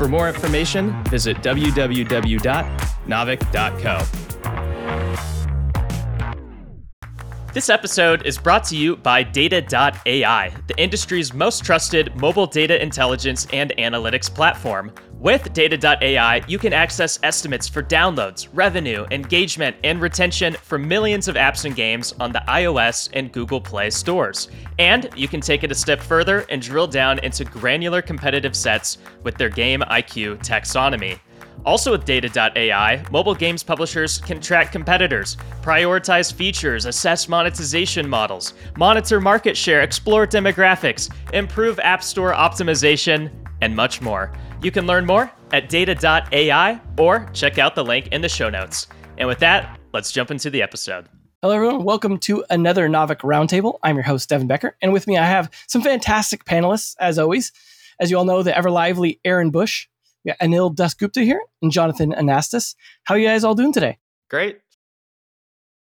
For more information, visit www.naavik.co. This episode is brought to you by Data.ai, the industry's most trusted mobile data intelligence and analytics platform. With Data.ai, you can access estimates for downloads, revenue, engagement, and retention for millions of apps and games on the iOS and Google Play stores. And you can take it a step further and drill down into granular competitive sets with their Game IQ taxonomy. Also, with Data.ai, mobile games publishers can track competitors, prioritize features, assess monetization models, monitor market share, explore demographics, improve App Store optimization, and much more. You can learn more at data.ai or check out the link in the show notes. And with that, let's jump into the episode. Hello, everyone. Welcome to another Naavik Roundtable. I'm your host, Devin Becker, and with me I have some fantastic panelists, as always. As you all know, the ever lively Aaron Bush, we got Anil Dasgupta here, and Jonathan Anastas. How are you guys all doing today? Great.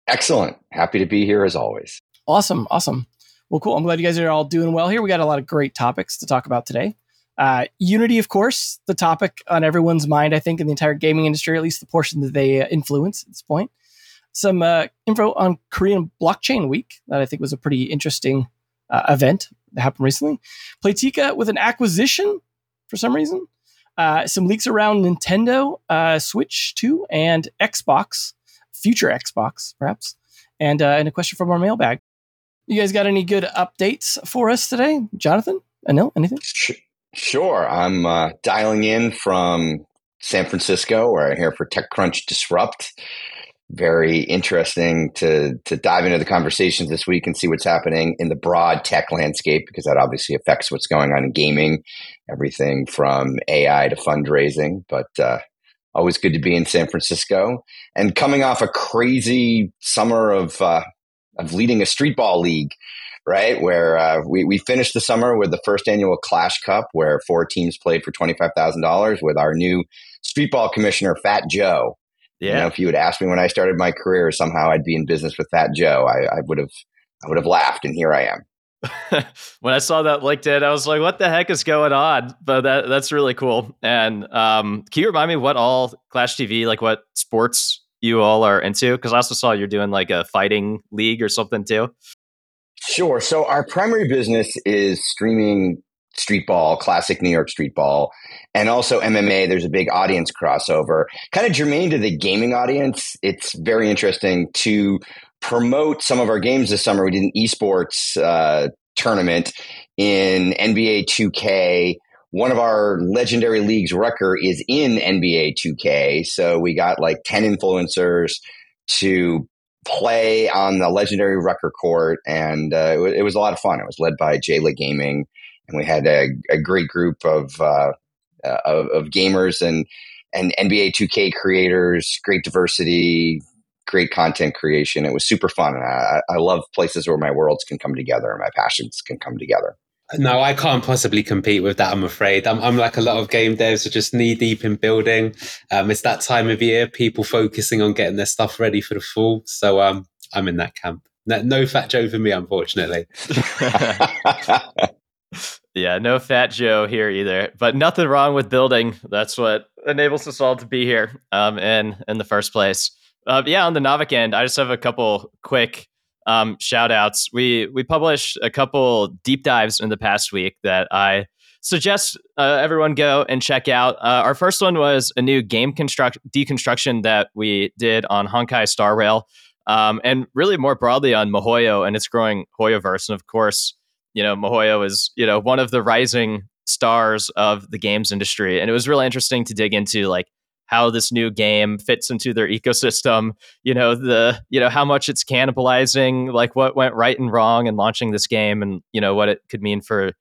Excellent. Happy to be here as always. Awesome. Awesome. Well, cool. I'm glad you guys are all doing well here. We got a lot of great topics to talk about today. Uh, Unity, of course, the topic on everyone's mind, I think, in the entire gaming industry, at least the portion that they uh, influence at this point. Some uh, info on Korean Blockchain Week that I think was a pretty interesting uh, event that happened recently. Playtika with an acquisition for some reason. Uh, some leaks around Nintendo, Switch 2, and Xbox, future Xbox, perhaps. And, and a question from our mailbag. You guys got any good updates for us today? Jonathan? Anil, anything? Sure. I'm uh, dialing in from San Francisco, where I'm here for TechCrunch Disrupt. Very interesting to to dive into the conversations this week and see what's happening in the broad tech landscape because that obviously affects what's going on in gaming, everything from AI to fundraising. But uh, always good to be in San Francisco and coming off a crazy summer of uh, of leading a streetball league right? Where uh, we, we finished the summer with the first annual Clash Cup, where four teams played for $25,000 with our new streetball commissioner, Fat Joe. Yeah. You know, if you had asked me when I started my career, somehow I'd be in business with Fat Joe, I, I would have, I would have laughed, and here I am. when I saw that LinkedIn, I was like, "What the heck is going on?" But that that's really cool. And um, can you remind me what all Clash TV, like what sports you all are into? Because I also saw you're doing like a fighting league or something too. Sure. So our primary business is streaming street ball, classic New York street ball, and also MMA. There's a big audience crossover. Kind of germane to the gaming audience. It's very interesting to promote some of our games this summer. We did an esports uh, tournament in NBA 2K. One of our legendary leagues, Rucker, is in NBA 2K. So we got like 10 influencers to play on the legendary Rucker court, and uh, it, it, was a lot of fun. It was led by Jayla Gaming, and we had a, a great group of, uh, uh, of, of gamers and and NBA 2K creators. Great diversity, great content creation. It was super fun, and I, I love places where my worlds can come together and my passions can come together. No, I can't possibly compete with that. I'm afraid. I'm, I'm like a lot of game devs are just knee deep in building. Um, it's that time of year, people focusing on getting their stuff ready for the fall. So um, I'm in that camp. No, no fat Joe for me, unfortunately. yeah, no fat Joe here either. But nothing wrong with building. That's what enables us all to be here um, in in the first place. Uh, yeah, on the Naavik end, I just have a couple quick um, shout outs. We we published a couple deep dives in the past week that I suggest uh, everyone go and check out. Uh, our first one was a new game construct deconstruction that we did on Honkai Star Rail, um, and really more broadly on miHoYo and its growing Hoyoverse. And of course, you know miHoYo is you know one of the rising stars of the games industry, and it was really interesting to dig into like how this new game fits into their ecosystem you know the you know how much it's cannibalizing like what went right and wrong in launching this game and you know what it could mean for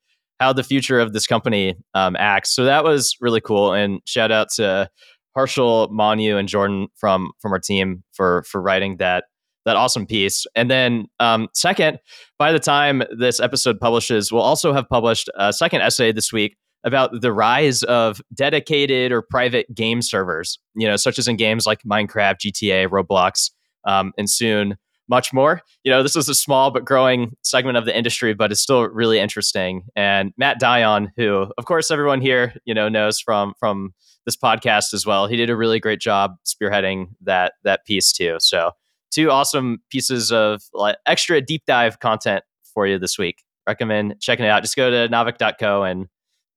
how the future of this company um, acts so that was really cool and shout out to Harshal Manu and Jordan from from our team for for writing that that awesome piece. And then um, second, by the time this episode publishes, we'll also have published a second essay this week about the rise of dedicated or private game servers, you know, such as in games like Minecraft, GTA, Roblox, um, and soon much more. You know, this is a small but growing segment of the industry, but it's still really interesting. And Matt Dion, who of course everyone here, you know, knows from from this podcast as well, he did a really great job spearheading that that piece too. So two awesome pieces of like, extra deep dive content for you this week. Recommend checking it out. Just go to naavik.co and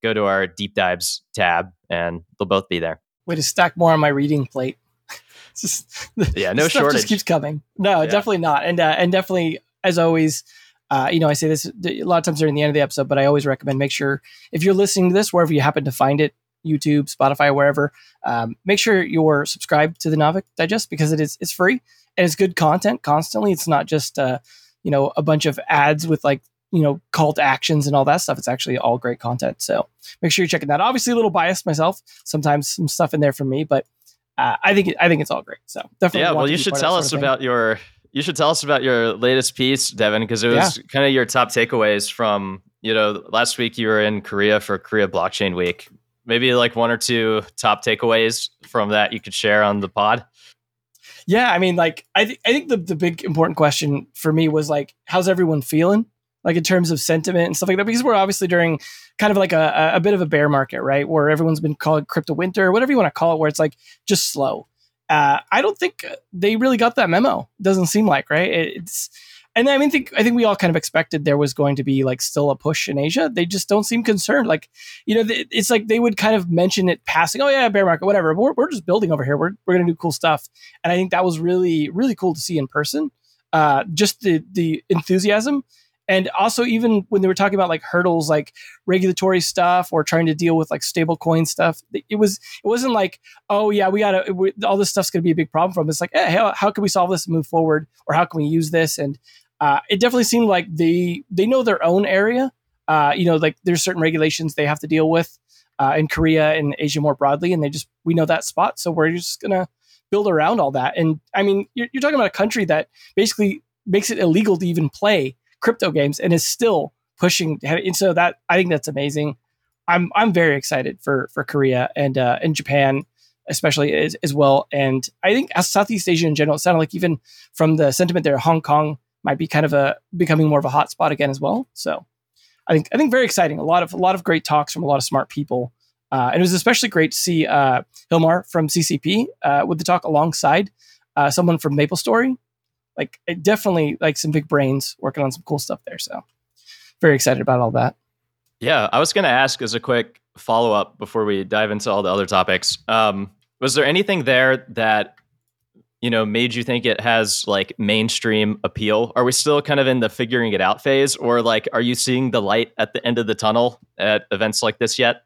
go to our deep dives tab, and they'll both be there. Way to stack more on my reading plate. just, yeah, no shortage. Just keeps coming. No, yeah. definitely not. And uh, and definitely, as always, uh, you know, I say this a lot of times during the end of the episode, but I always recommend make sure if you're listening to this wherever you happen to find it, YouTube, Spotify, wherever, um, make sure you're subscribed to the Naavik Digest because it is it's free and it's good content constantly. It's not just uh, you know a bunch of ads with like you know call to actions and all that stuff. It's actually all great content. So make sure you're checking that. Obviously, a little biased myself. Sometimes some stuff in there from me, but uh, I think it, I think it's all great. So definitely. Yeah. Well, you should tell us about your you should tell us about your latest piece, Devin, because it was yeah. kind of your top takeaways from you know last week you were in Korea for Korea Blockchain Week. Maybe like one or two top takeaways from that you could share on the pod. Yeah, I mean, like I think I think the the big important question for me was like, how's everyone feeling? Like in terms of sentiment and stuff like that, because we're obviously during kind of like a, a bit of a bear market, right? Where everyone's been called crypto winter, or whatever you want to call it, where it's like just slow. Uh, I don't think they really got that memo. Doesn't seem like right. It's and I mean, think I think we all kind of expected there was going to be like still a push in Asia. They just don't seem concerned. Like, you know, it's like they would kind of mention it passing. Oh yeah, bear market, whatever. We're, we're just building over here. We're we're gonna do cool stuff. And I think that was really really cool to see in person. Uh, just the the enthusiasm and also even when they were talking about like hurdles like regulatory stuff or trying to deal with like stable coin stuff it was it wasn't like oh yeah we gotta we, all this stuff's gonna be a big problem for them it's like hey, how, how can we solve this and move forward? Or how can we use this? And uh, it definitely seemed like they they know their own area. Uh, you know like there's certain regulations they have to deal with uh, in korea and asia more broadly and they just we know that spot so we're just gonna build around all that. And i mean you're, you're talking about a country that basically makes it illegal to even play crypto games and is still pushing. And so that I think that's amazing. I'm I'm very excited for for Korea and uh, and Japan especially as, as well. And I think as Southeast Asia in general, it sounded like even from the sentiment there, Hong Kong might be kind of a becoming more of a hot spot again as well. So I think I think very exciting. A lot of a lot of great talks from a lot of smart people. Uh, and it was especially great to see uh, Hilmar from CCP uh, with the talk alongside uh, someone from Maple Story, like definitely like some big brains working on some cool stuff there. So very excited about all that. Yeah, I was going to ask as a quick follow up before we dive into all the other topics. Um, was there anything there that you know made you think it has like mainstream appeal? Are we still kind of in the figuring it out phase, or like are you seeing the light at the end of the tunnel at events like this yet?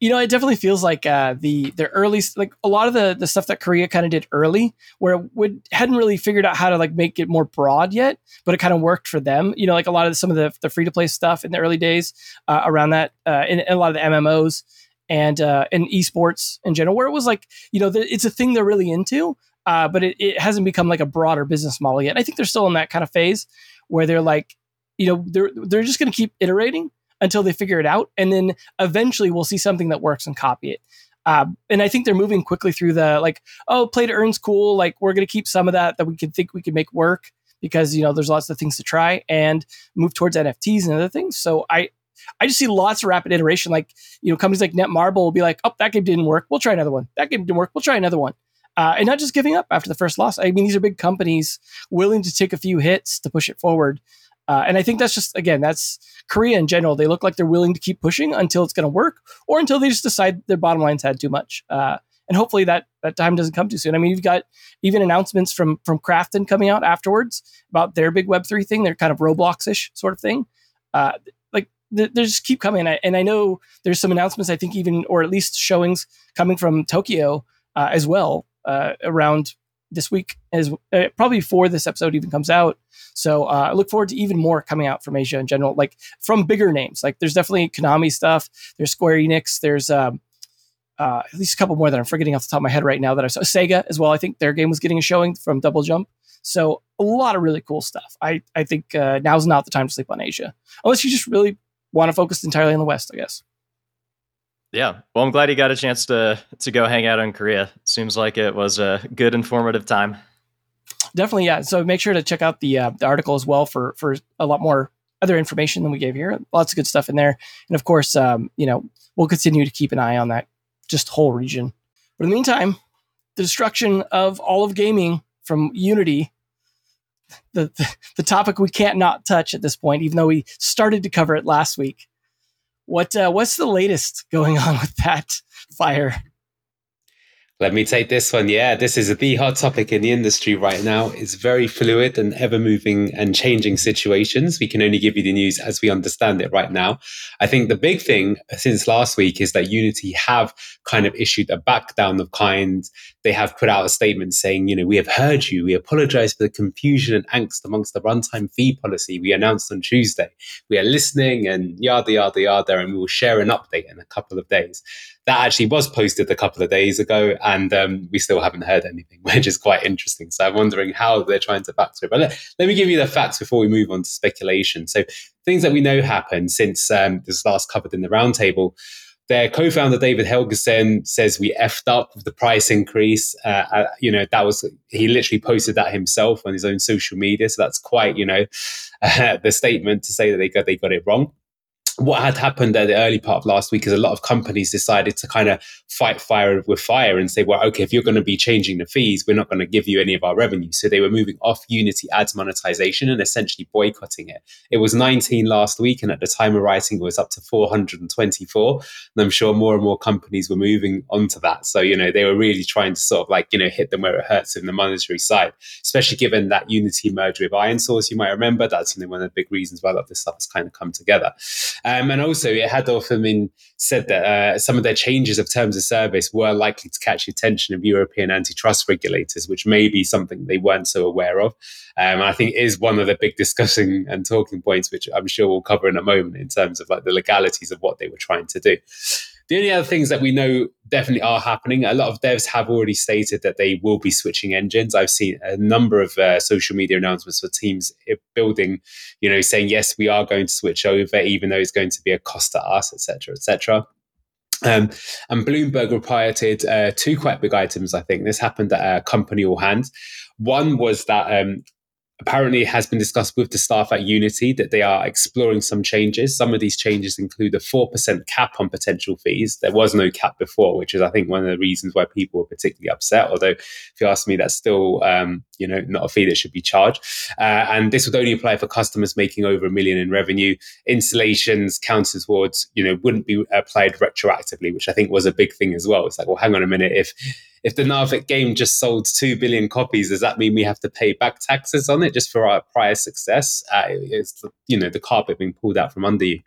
You know, it definitely feels like uh, the the early like a lot of the the stuff that Korea kind of did early, where it would hadn't really figured out how to like make it more broad yet, but it kind of worked for them. You know, like a lot of the, some of the the free to play stuff in the early days uh, around that, uh, in, in, a lot of the MMOs and uh, and esports in general, where it was like you know the, it's a thing they're really into, uh, but it, it hasn't become like a broader business model yet. And I think they're still in that kind of phase where they're like, you know, they're they're just going to keep iterating until they figure it out. And then eventually we'll see something that works and copy it. Uh, and I think they're moving quickly through the like, oh, play to earn's cool. Like we're going to keep some of that that we can think we can make work because you know there's lots of things to try and move towards NFTs and other things. So I I just see lots of rapid iteration. Like you know companies like Netmarble will be like, oh, that game didn't work. We'll try another one. That game didn't work. We'll try another one. Uh, and not just giving up after the first loss. I mean, these are big companies willing to take a few hits to push it forward. Uh, and I think that's just again that's Korea in general. They look like they're willing to keep pushing until it's going to work, or until they just decide their bottom line's had too much. Uh, and hopefully that that time doesn't come too soon. I mean, you've got even announcements from from Krafton coming out afterwards about their big Web three thing, their kind of Roblox ish sort of thing. Uh, like they, they just keep coming, and I know there's some announcements. I think even or at least showings coming from Tokyo uh, as well uh, around this week is uh, probably before this episode even comes out. So uh, I look forward to even more coming out from Asia in general, like from bigger names. Like there's definitely Konami stuff. There's Square Enix. There's um, uh, at least a couple more that I'm forgetting off the top of my head right now that I saw. Sega as well. I think their game was getting a showing from Double Jump. So a lot of really cool stuff. I I think uh, now's not the time to sleep on Asia, unless you just really want to focus entirely on the West. I guess. Yeah. Well, I'm glad you got a chance to to go hang out in Korea. Seems like it was a good informative time. Definitely, yeah. So make sure to check out the uh, the article as well for for a lot more other information than we gave here. Lots of good stuff in there, and of course, um, you know, we'll continue to keep an eye on that just whole region. But in the meantime, the destruction of all of gaming from Unity, the, the, the topic we can't not touch at this point, even though we started to cover it last week. What uh, what's the latest going on with that fire? Let me take this one. Yeah, this is the hot topic in the industry right now. It's very fluid and ever moving and changing situations. We can only give you the news as we understand it right now. I think the big thing since last week is that Unity have kind of issued a back down of kind. They have put out a statement saying, you know, we have heard you. We apologize for the confusion and angst amongst the runtime fee policy we announced on Tuesday. We are listening and yada, yada, yada, and we will share an update in a couple of days that actually was posted a couple of days ago, and um, we still haven't heard anything, which is quite interesting. So I'm wondering how they're trying to factor it. But let, let me give you the facts before we move on to speculation. So things that we know happened since um, this last covered in the roundtable. Their co-founder David Helgason says we effed up with the price increase. Uh, uh, you know that was he literally posted that himself on his own social media. So that's quite you know uh, the statement to say that they got they got it wrong what had happened at the early part of last week is a lot of companies decided to kind of fight fire with fire and say, well, okay, if you're going to be changing the fees, we're not going to give you any of our revenue. So they were moving off Unity ads monetization and essentially boycotting it. It was 19 last week, and at the time of writing, it was up to 424. And I'm sure more and more companies were moving onto that. So, you know, they were really trying to sort of like, you know, hit them where it hurts in the monetary side, especially given that Unity merger with ironSource. You might remember that's, you know, one of the big reasons why a lot of this stuff has kind of come together. Um, and also, it had often been said that uh, some of their changes of terms of service were likely to catch the attention of European antitrust regulators, which may be something they weren't so aware of. Um, I think is one of the big discussing and talking points, which I'm sure we'll cover in a moment in terms of like the legalities of what they were trying to do. The only other things that we know definitely are happening, a lot of devs have already stated that they will be switching engines. I've seen a number of uh, social media announcements for teams building, you know, saying, yes, we are going to switch over, even though it's going to be a cost to us, etc., etc. Um, and Bloomberg reported uh, two quite big items, I think. This happened at a company all hands. One was that um, apparently it has been discussed with the staff at Unity that they are exploring some changes. Some of these changes include a 4% cap on potential fees. There was no cap before, which is, I think, one of the reasons why people were particularly upset. Although, if you ask me, that's still, um, you know, not a fee that should be charged. Uh, and this would only apply for customers making over a million in revenue. Installations counters, towards, you know, wouldn't be applied retroactively, which I think was a big thing as well. It's like, well, hang on a minute. If if the Naavik game just sold 2 billion copies, does that mean we have to pay back taxes on it just for our prior success? Uh, it's, you know, the carpet being pulled out from under you.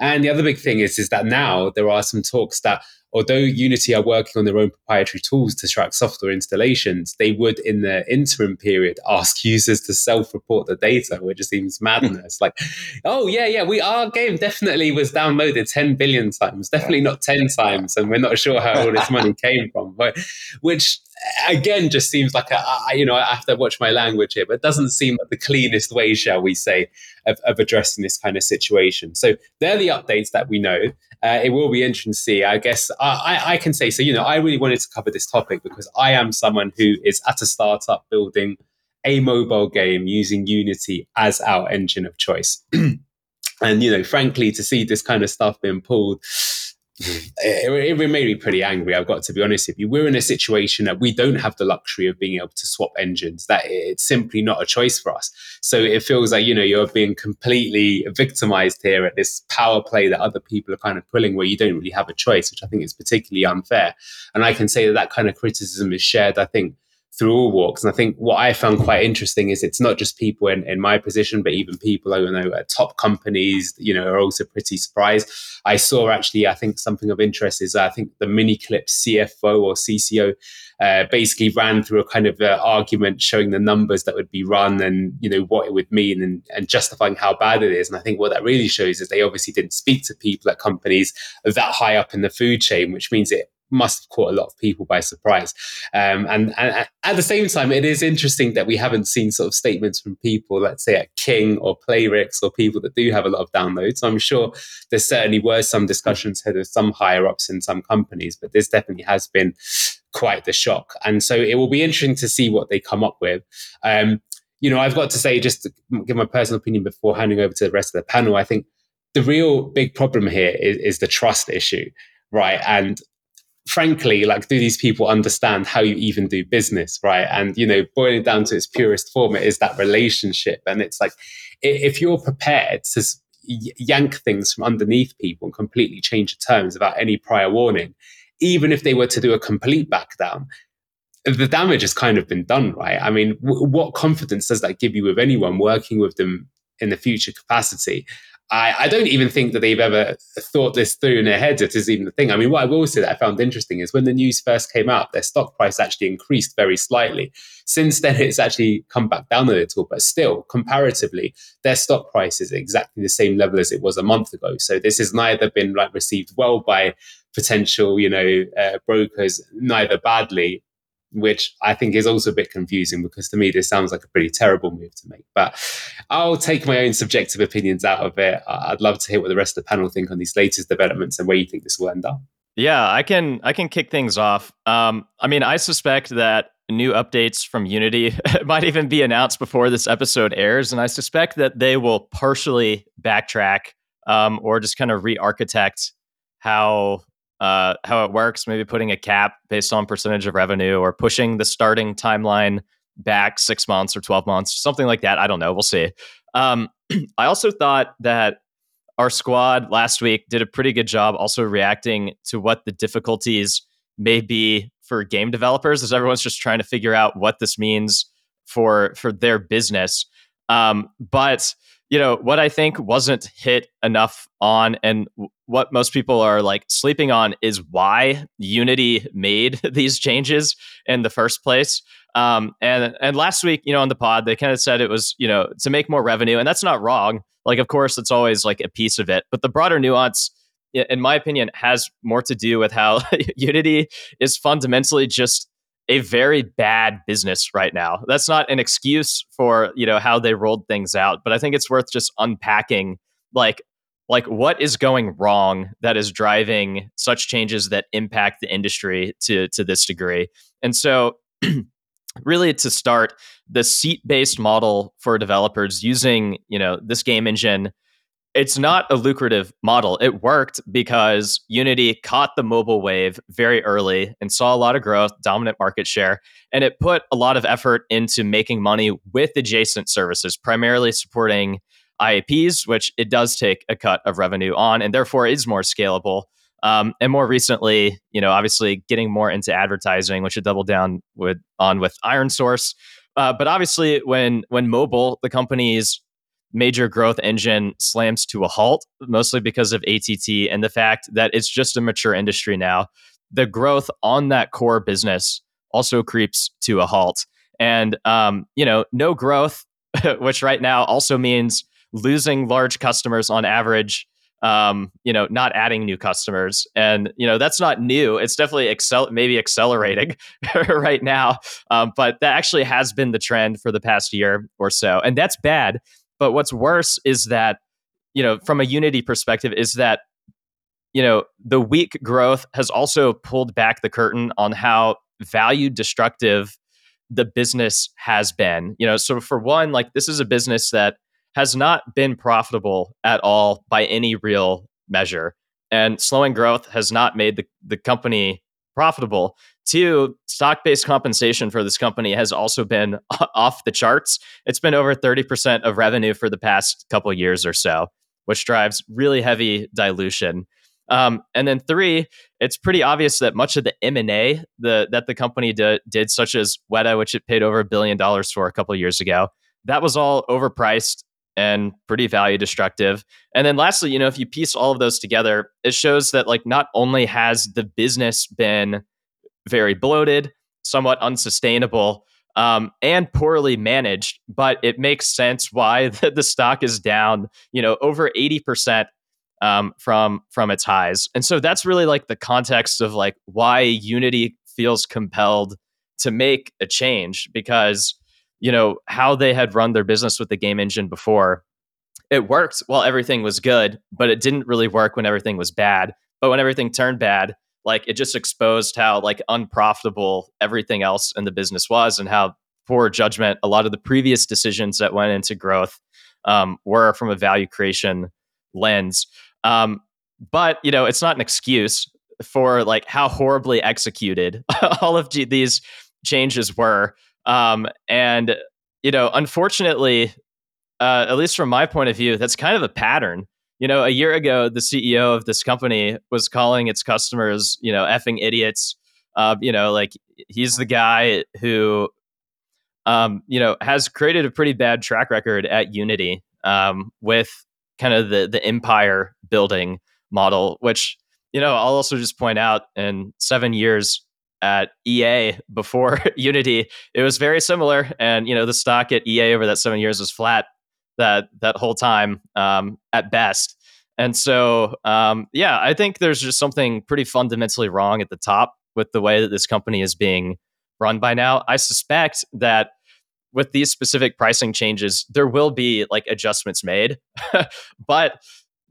And the other big thing is, is that now there are some talks that although Unity are working on their own proprietary tools to track software installations, they would, in the interim period, ask users to self-report the data, which seems hmm. madness. like, oh yeah, yeah, we our game definitely was downloaded 10 billion times, definitely not 10 times, and we're not sure how all this money came from. But which again just seems like a, I, you know I have to watch my language here, but it doesn't seem like the cleanest way, shall we say, of, of addressing this kind of situation. So they're the updates that we know. Uh, it will be interesting to see. I guess I, I can say so. You know, I really wanted to cover this topic because I am someone who is at a startup building a mobile game using Unity as our engine of choice. and you know, frankly, to see this kind of stuff being pulled it, it, made me pretty angry. I've got to be honest with you. We're in a situation that we don't have the luxury of being able to swap engines. That it's simply not a choice for us. So it feels like you know you're being completely victimized here at this power play that other people are kind of pulling, where you don't really have a choice, which I think is particularly unfair. And I can say that that kind of criticism is shared. I think through all walks. And I think what I found quite interesting is it's not just people in, in my position, but even people I know at top companies, you know, are also pretty surprised. I saw actually, I think something of interest is I think the Miniclip CFO or CCO uh, basically ran through a kind of uh, argument showing the numbers that would be run and, you know, what it would mean and, and justifying how bad it is. And I think what that really shows is they obviously didn't speak to people at companies that high up in the food chain, which means it must have caught a lot of people by surprise. Um, and, and, at the same time, it is interesting that we haven't seen sort of statements from people, let's say at King or Playrix or people that do have a lot of downloads. I'm sure there certainly were some discussions had with some higher ups in some companies, but this definitely has been quite the shock. And so it will be interesting to see what they come up with. Um, you know, I've got to say, just to give my personal opinion before handing over to the rest of the panel, I think the real big problem here is, is the trust issue, right? And frankly, like, do these people understand how you even do business, right? And, you know, boiling down to its purest form, it is that relationship. And it's like, if you're prepared to yank things from underneath people and completely change the terms without any prior warning, even if they were to do a complete back down, the damage has kind of been done, right? I mean, w- what confidence does that give you with anyone working with them in the future capacity? I, I, don't even think that they've ever thought this through in their heads. It is even the thing. I mean, what I will say that I found interesting is when the news first came out, their stock price actually increased very slightly. Since then, it's actually come back down a little, but still, comparatively, their stock price is exactly the same level as it was a month ago. So this has neither been like received well by potential, you know, uh, brokers, neither badly which I think is also a bit confusing because to me this sounds like a pretty terrible move to make. But I'll take my own subjective opinions out of it. I'd love to hear what the rest of the panel think on these latest developments and where you think this will end up. Yeah, I can I can kick things off. Um, I mean, I suspect that new updates from Unity might even be announced before this episode airs, and I suspect that they will partially backtrack um, or just kind of re-architect how uh, how it works, maybe putting a cap based on percentage of revenue or pushing the starting timeline back six months or 12 months, something like that. I don't know. We'll see. Um, I also thought that our squad last week did a pretty good job also reacting to what the difficulties may be for game developers as everyone's just trying to figure out what this means for for their business. Um, but you know what I think wasn't hit enough on, and what most people are like sleeping on is why Unity made these changes in the first place. Um, and and last week, you know, on the pod, they kind of said it was you know to make more revenue, and that's not wrong. Like, of course, it's always like a piece of it, but the broader nuance, in my opinion, has more to do with how Unity is fundamentally just a very bad business right now. That's not an excuse for, you know, how they rolled things out, but I think it's worth just unpacking like like what is going wrong that is driving such changes that impact the industry to to this degree. And so really to start the seat based model for developers using, you know, this game engine it's not a lucrative model. It worked because Unity caught the mobile wave very early and saw a lot of growth, dominant market share, and it put a lot of effort into making money with adjacent services, primarily supporting IAPs, which it does take a cut of revenue on and therefore is more scalable. Um, and more recently, you know, obviously getting more into advertising, which it doubled down with on with ironSource. Uh, but obviously, when when mobile, the company's major growth engine slams to a halt, mostly because of ATT and the fact that it's just a mature industry now. The growth on that core business also creeps to a halt. And, um, you know, no growth, which right now also means losing large customers on average. Um, you know, not adding new customers, and you know that's not new. It's definitely excel, maybe accelerating right now, um, but that actually has been the trend for the past year or so, and that's bad but what's worse is that, you know, from a Unity perspective, is that, you know, the weak growth has also pulled back the curtain on how value destructive the business has been. You know, so for one, like this is a business that has not been profitable at all by any real measure. And slowing growth has not made the, the company profitable. Two, stock based compensation for this company has also been off the charts. It's been over 30% of revenue for the past couple years or so, which drives really heavy dilution. Um, and then three, it's pretty obvious that much of the M and A that the company did, did, such as Weta, which it paid over a billion dollars for a couple years ago, that was all overpriced and pretty value destructive. And then lastly, you know, if you piece all of those together, it shows that like not only has the business been very bloated, somewhat unsustainable, um, and poorly managed. But it makes sense why the, the stock is down, you know, over 80% um, from from its highs. And so that's really like the context of like why Unity feels compelled to make a change because you know how they had run their business with the game engine before. It worked while everything was good but it didn't really work when everything was bad. But when everything turned bad like it just exposed how like unprofitable everything else in the business was and how poor judgment a lot of the previous decisions that went into growth um, were from a value creation lens. Um, but you know it's not an excuse for like how horribly executed all of these changes were. Um, and you know, unfortunately, uh, at least from my point of view, that's kind of a pattern. You know, a year ago, the CEO of this company was calling its customers, you know, effing idiots. Uh, you know, like he's the guy who, um, you know, has created a pretty bad track record at Unity um, with kind of the the empire building model, which you know, I'll also just point out in seven years at EA before Unity, it was very similar. And, you know, the stock at EA over that seven years was flat that that whole time um, at best. And so, um, yeah, I think there's just something pretty fundamentally wrong at the top with the way that this company is being run by now. I suspect that with these specific pricing changes, there will be like adjustments made, but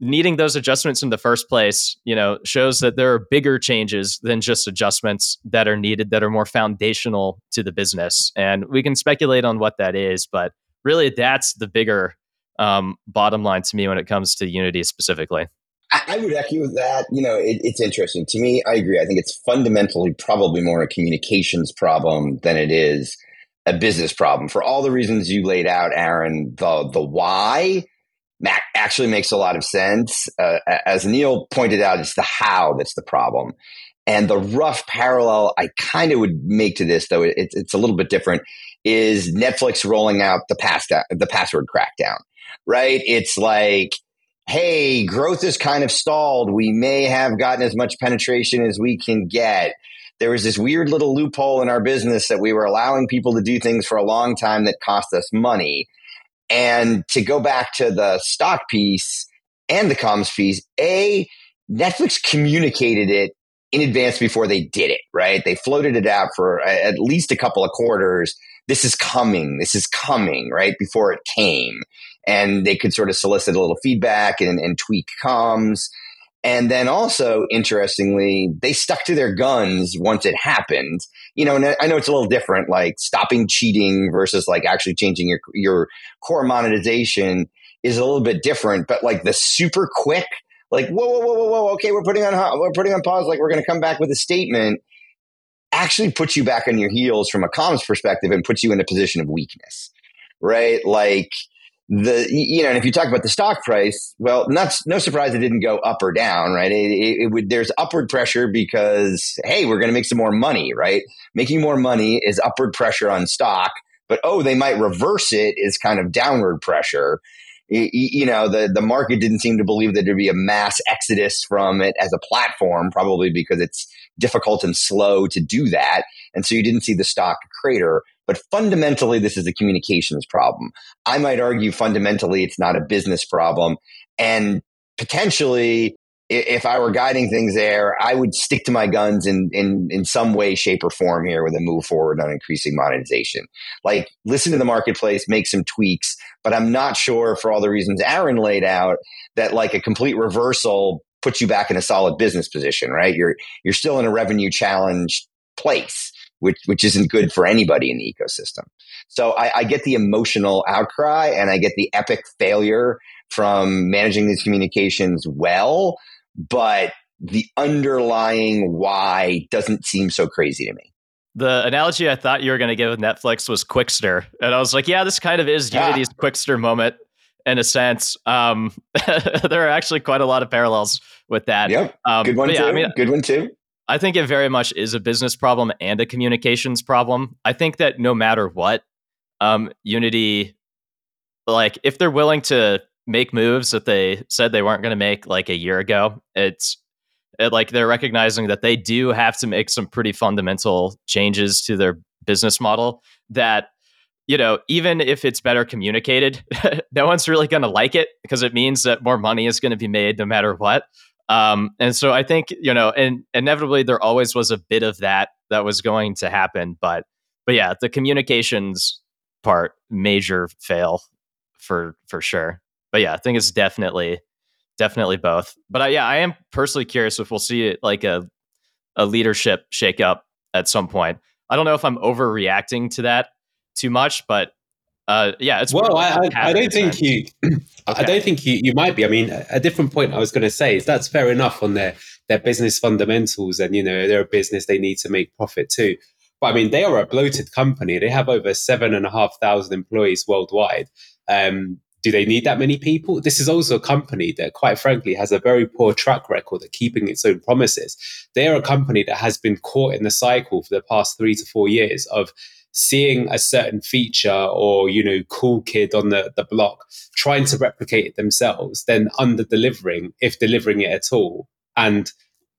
needing those adjustments in the first place, you know, shows that there are bigger changes than just adjustments that are needed that are more foundational to the business. And we can speculate on what that is, but really that's the bigger um, bottom line to me when it comes to Unity specifically. I would echo that. You know, it, it's interesting to me. I agree. I think it's fundamentally probably more a communications problem than it is a business problem for all the reasons you laid out, Aaron. The the why actually makes a lot of sense. Uh, as Neil pointed out, it's the how that's the problem. And the rough parallel I kind of would make to this, though it's, it's a little bit different, is Netflix rolling out the pass the password crackdown. Right? It's like, hey, growth is kind of stalled. We may have gotten as much penetration as we can get. There was this weird little loophole in our business that we were allowing people to do things for a long time that cost us money. And to go back to the stock piece and the comms piece, A, Netflix communicated it in advance before they did it, right? They floated it out for at least a couple of quarters. This is coming. This is coming, right? Before it came. And they could sort of solicit a little feedback and, and tweak comms. And then also, interestingly, they stuck to their guns once it happened. You know, and I know it's a little different, like stopping cheating versus like actually changing your your core monetization is a little bit different. But like the super quick, like whoa, whoa, whoa, whoa, whoa, okay, we're putting on we're putting on pause, like we're going to come back with a statement, actually puts you back on your heels from a comms perspective and puts you in a position of weakness, right? Like the you know, and if you talk about the stock price, well, not no surprise it didn't go up or down, right? It, it, it would there's upward pressure because hey, we're going to make some more money, right? Making more money is upward pressure on stock, but oh, they might reverse it is kind of downward pressure. You, know, the the market didn't seem to believe that there'd be a mass exodus from it as a platform, probably because it's difficult and slow to do that, and so you didn't see the stock crater. But fundamentally, this is a communications problem. I might argue fundamentally it's not a business problem. And potentially, if I were guiding things there, I would stick to my guns in, in, in some way, shape, or form here with a move forward on increasing monetization. Like, listen to the marketplace, make some tweaks, but I'm not sure for all the reasons Aaron laid out that like a complete reversal puts you back in a solid business position, right? You're, you're still in a revenue challenged place which which isn't good for anybody in the ecosystem. So I, I get the emotional outcry and I get the epic failure from managing these communications well, but the underlying why doesn't seem so crazy to me. The analogy I thought you were going to give with Netflix was Qwikster, and I was like, "Yeah, this kind of is Unity's ah. Qwikster moment in a sense." Um, there are actually quite a lot of parallels with that. Yep, um, good one too. I mean, good one too. I think it very much is a business problem and a communications problem. I think that no matter what, um, Unity, like if they're willing to make moves that they said they weren't going to make like a year ago, it's it, like they're recognizing that they do have to make some pretty fundamental changes to their business model that you know, even if it's better communicated, no one's really going to like it because it means that more money is going to be made no matter what. Um, and so I think you know, and inevitably there always was a bit of that that was going to happen, but but yeah, the communications part major fail for for sure. But yeah, I think it's definitely definitely both. But I, yeah, I am personally curious if we'll see it like a a leadership shakeup at some point. I don't know if I'm overreacting to that too much, but uh, yeah, it's well. I, I, I, don't think you. okay. I don't think you. You might be. I mean, a different point I was going to say is that's fair enough on their their business fundamentals, and you know they're a business they need to make profit too. But I mean, they are a bloated company. They have over seven and a half thousand employees worldwide. Um, do they need that many people? This is also a company that, quite frankly, has a very poor track record at keeping its own promises. They are a company that has been caught in the cycle for the past three to four years of seeing a certain feature or you know cool kid on the, the block trying to replicate it themselves then under delivering if delivering it at all and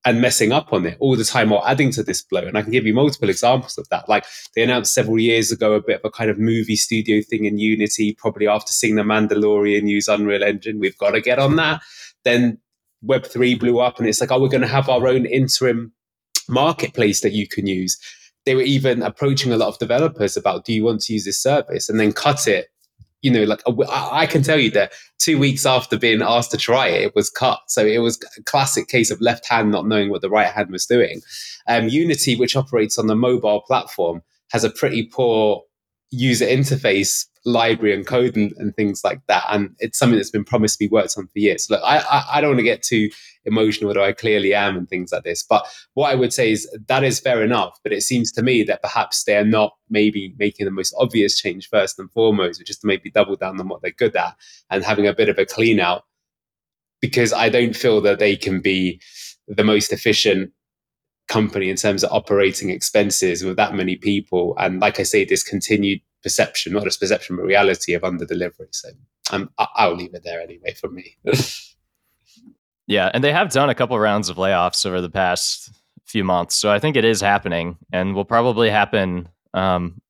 and messing up on it all the time or adding to this blow. And i can give you multiple examples of that. Like they announced several years ago a bit of a kind of movie studio thing in unity probably after seeing the mandalorian use unreal engine. We've got to get on that. Then web3 blew up and it's like oh we're going to have our own interim marketplace that you can use they were even approaching a lot of developers about, do you want to use this service? And then cut it. You know, like I can tell you that two weeks after being asked to try it, it was cut. So it was a classic case of left hand not knowing what the right hand was doing. Um, Unity, which operates on the mobile platform, has a pretty poor user interface library and code and, and, things like that. And it's something that's been promised to be worked on for years. Look, I, I, I don't want to get too emotional, though I clearly am, and things like this. But what I would say is that is fair enough. But it seems to me that perhaps they're not maybe making the most obvious change first and foremost, which is to maybe double down on what they're good at and having a bit of a clean out. Because I don't feel that they can be the most efficient company in terms of operating expenses with that many people. And like I say, this continued perception, not just perception, but reality of under delivery. So um, I'll leave it there anyway for me. yeah. And they have done a couple rounds of layoffs over the past few months. So I think it is happening and will probably happen um,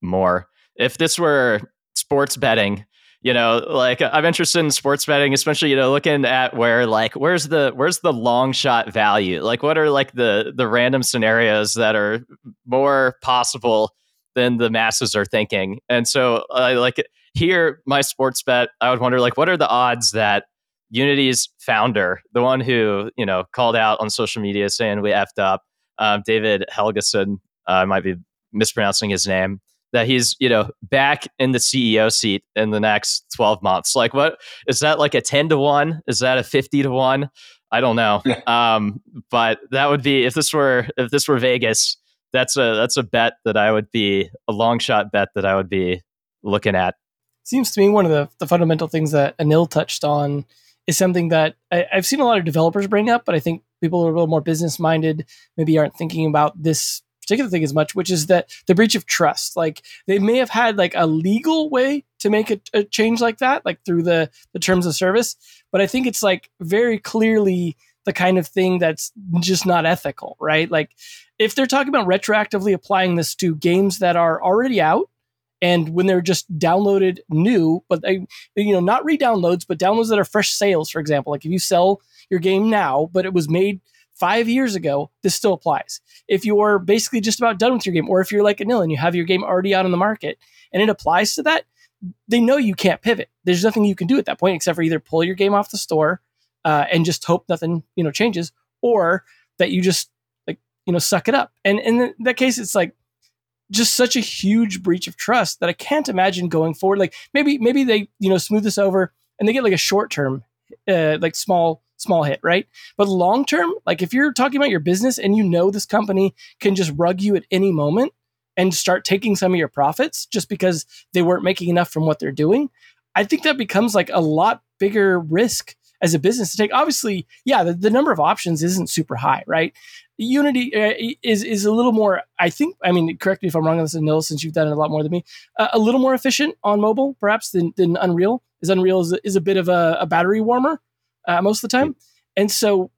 more. If this were sports betting, you know like i'm interested in sports betting especially you know looking at where like where's the where's the long shot value? Like what are like the the random scenarios that are more possible than the masses are thinking? And so uh, like here my sports bet i would wonder like what are the odds that unity's founder the one who you know called out on social media saying we effed up um, david helgason uh, i might be mispronouncing his name that he's you know back in the CEO seat in the next 12 months. Like what is that like a 10 to 1 is that a 50 to 1 I don't know. Um but that would be if this were if this were Vegas that's a that's a bet that I would be a long shot bet that I would be looking at. Seems to me one of the, the fundamental things that Anil touched on is something that I, I've seen a lot of developers bring up but I think people who are a little more business minded maybe aren't thinking about this particular thing as much, which is that the breach of trust. Like they may have had like a legal way to make a, a change like that, like through the the terms of service, but I think it's like very clearly the kind of thing that's just not ethical, right? Like if they're talking about retroactively applying this to games that are already out and when they're just downloaded new, but they, you know, not re-downloads, but downloads that are fresh sales, for example. Like if you sell your game now, but it was made five years ago, this still applies. If you're basically just about done with your game, or if you're like Anil and you have your game already out on the market and it applies to that, they know you can't pivot. There's nothing you can do at that point except for either pull your game off the store uh, and just hope nothing you know changes, or that you just like you know suck it up. And in that case, it's like just such a huge breach of trust that I can't imagine going forward. Like maybe maybe they you know smooth this over and they get like a short term uh, like small small hit, right? But long term, like if you're talking about your business and you know this company can just rug you at any moment and start taking some of your profits just because they weren't making enough from what they're doing, I think that becomes like a lot bigger risk as a business to take. Obviously, yeah, the, the number of options isn't super high, right? Unity uh, is is a little more. I think. I mean, correct me if I'm wrong on this, Nil, since you've done it a lot more than me. Uh, a little more efficient on mobile, perhaps, than, than Unreal. Is Unreal is a, is a bit of a, a battery warmer, uh, most of the time. And so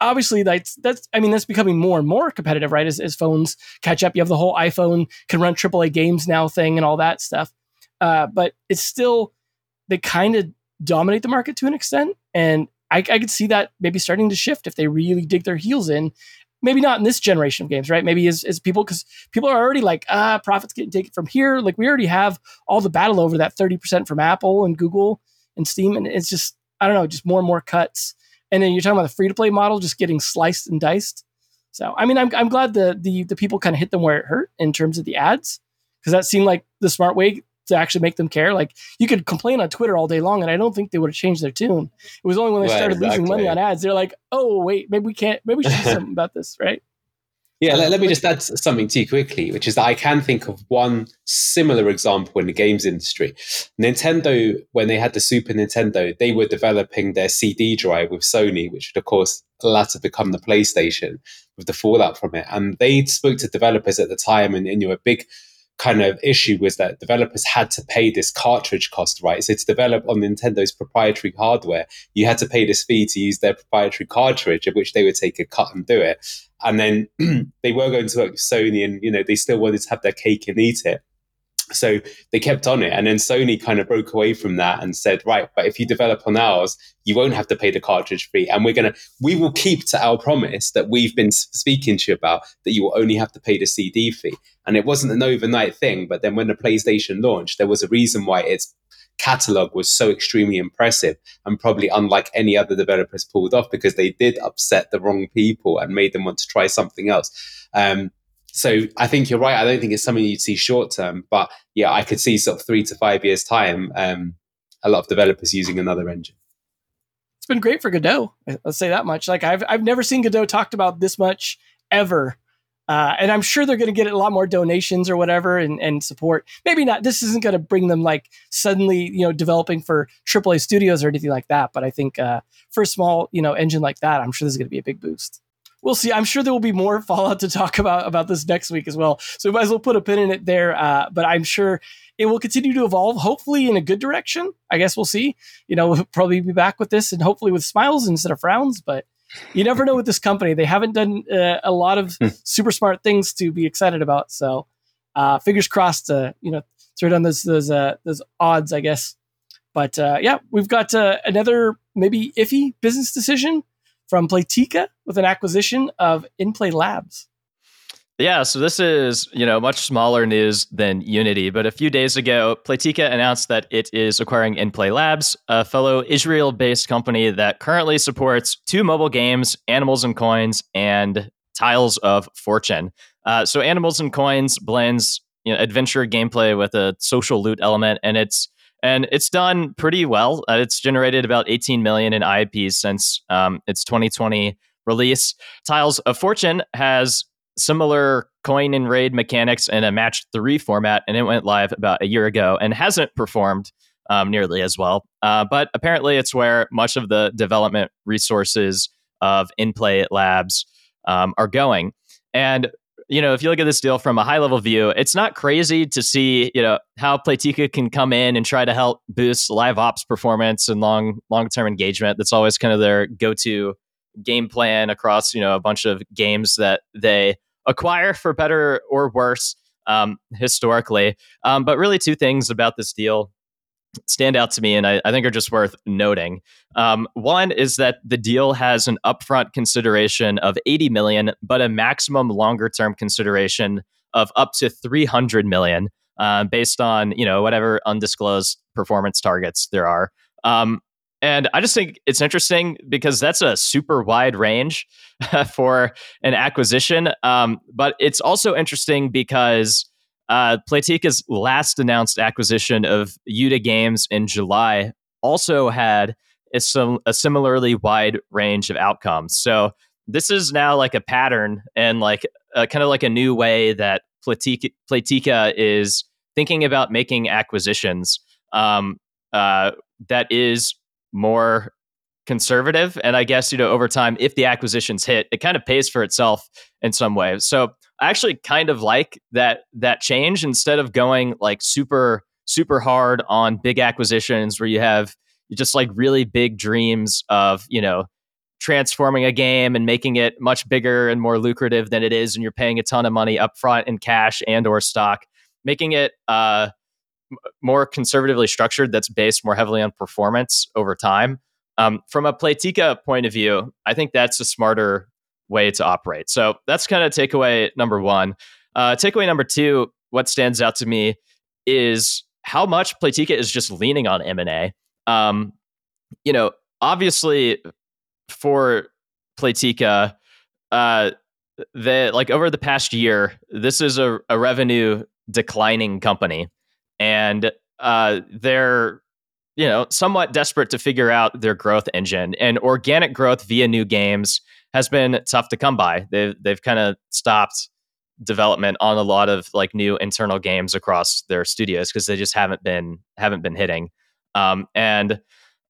obviously that's that's I mean that's becoming more and more competitive, right? As, as phones catch up, you have the whole iPhone can run AAA games now thing and all that stuff. Uh, but it's still they kind of dominate the market to an extent, and I, I could see that maybe starting to shift if they really dig their heels in. Maybe not in this generation of games, right? Maybe as, as people, because people are already like, ah, profits getting taken from here. Like we already have all the battle over that 30% from Apple and Google and Steam. And it's just, I don't know, just more and more cuts and then you're talking about the free to play model just getting sliced and diced. So I mean, I'm I'm glad the the the people kind of hit them where it hurt in terms of the ads because that seemed like the smart way to actually make them care. Like you could complain on Twitter all day long, and I don't think they would have changed their tune. It was only when they started exactly. losing money on ads, they're like, "Oh wait, maybe we can't. Maybe we should do something about this, right?" Yeah, let, um, let, me just add something to you quickly, which is that I can think of one similar example in the games industry. Nintendo, when they had the Super Nintendo, they were developing their CD drive with Sony, which would, of course, later become the PlayStation with the fallout from it. And they spoke to developers at the time, and, and you know, a big kind of issue was that developers had to pay this cartridge cost, right? So to develop on Nintendo's proprietary hardware, you had to pay this fee to use their proprietary cartridge, of which they would take a cut and do it. And then they were going to work with Sony, and you know they still wanted to have their cake and eat it. So they kept on it. And then Sony kind of broke away from that and said, right, but if you develop on ours, you won't have to pay the cartridge fee. And we're going to, we will keep to our promise that we've been speaking to you about that you will only have to pay the CD fee. And it wasn't an overnight thing. But then when the PlayStation launched, there was a reason why its catalog was so extremely impressive and probably unlike any other developers pulled off because they did upset the wrong people and made them want to try something else. Um, so I think you're right. I don't think it's something you'd see short term, but yeah, I could see sort of three to five years time, um, a lot of developers using another engine. It's been great for Godot. Let's say that much. Like I've I've never seen Godot talked about this much ever. Uh, and I'm sure they're going to get a lot more donations or whatever and, and support. Maybe not. This isn't going to bring them like suddenly, you know, developing for AAA studios or anything like that. But I think uh, for a small, you know, engine like that, I'm sure this is going to be a big boost we'll see. I'm sure there will be more Fallout to talk about about this next week as well. So we might as well put a pin in it there. Uh, but I'm sure it will continue to evolve, hopefully in a good direction. I guess we'll see. You know, we'll probably be back with this and hopefully with smiles instead of frowns. But you never know with this company. They haven't done uh, a lot of hmm. super smart things to be excited about. So uh, fingers crossed. Uh, you know, throw down those those uh, those odds, I guess. But uh, yeah, we've got uh, another maybe iffy business decision from Playtika with an acquisition of Innplay Labs. Yeah, so this is, you know, much smaller news than Unity, but a few days ago, Playtika announced that it is acquiring Innplay Labs, a fellow Israel-based company that currently supports two mobile games, Animals and Coins and Tiles of Fortune. Uh, so Animals and Coins blends you know, adventure gameplay with a social loot element, and it's and it's done pretty well. Uh, it's generated about 18 million in IAPs since um, its 2020 release. Tiles of Fortune has similar coin and raid mechanics in a match three format, and it went live about a year ago and hasn't performed um, nearly as well. Uh, but apparently, it's where much of the development resources of Innplay Labs um, are going. And you know, if you look at this deal from a high level view, it's not crazy to see, you know, how Playtika can come in and try to help boost live ops performance and long long term engagement. That's always kind of their go to game plan across, you know, a bunch of games that they acquire for better or worse um, historically. Um, but really, two things about this deal stand out to me and I, I think are just worth noting. Um, one is that the deal has an upfront consideration of 80 million, but a maximum longer term consideration of up to 300 million, uh, based on you know whatever undisclosed performance targets there are. Um, and I just think it's interesting because that's a super wide range for an acquisition. Um, but it's also interesting because uh, Playtika's last announced acquisition of Youda Games in July also had a, sim- a similarly wide range of outcomes. So this is now like a pattern and like kind of like a new way that Playtika is thinking about making acquisitions um, uh, that is more conservative. And I guess, you know, over time, if the acquisitions hit, it kind of pays for itself in some ways. So I actually kind of like that that change instead of going like super super hard on big acquisitions where you have just like really big dreams of you know transforming a game and making it much bigger and more lucrative than it is, and you're paying a ton of money upfront in cash and or stock, making it uh, more conservatively structured that's based more heavily on performance over time. Um, from a Playtika point of view, I think that's a smarter way to operate. So that's kind of takeaway number one. Uh, takeaway number two, what stands out to me is how much Playtika is just leaning on M&A. Um, you know, obviously for Playtika, uh, the like over the past year, this is a, a revenue declining company, and uh, they're you know somewhat desperate to figure out their growth engine and organic growth via new games has been tough to come by. They've they've kind of stopped development on a lot of like new internal games across their studios because they just haven't been haven't been hitting. Um, and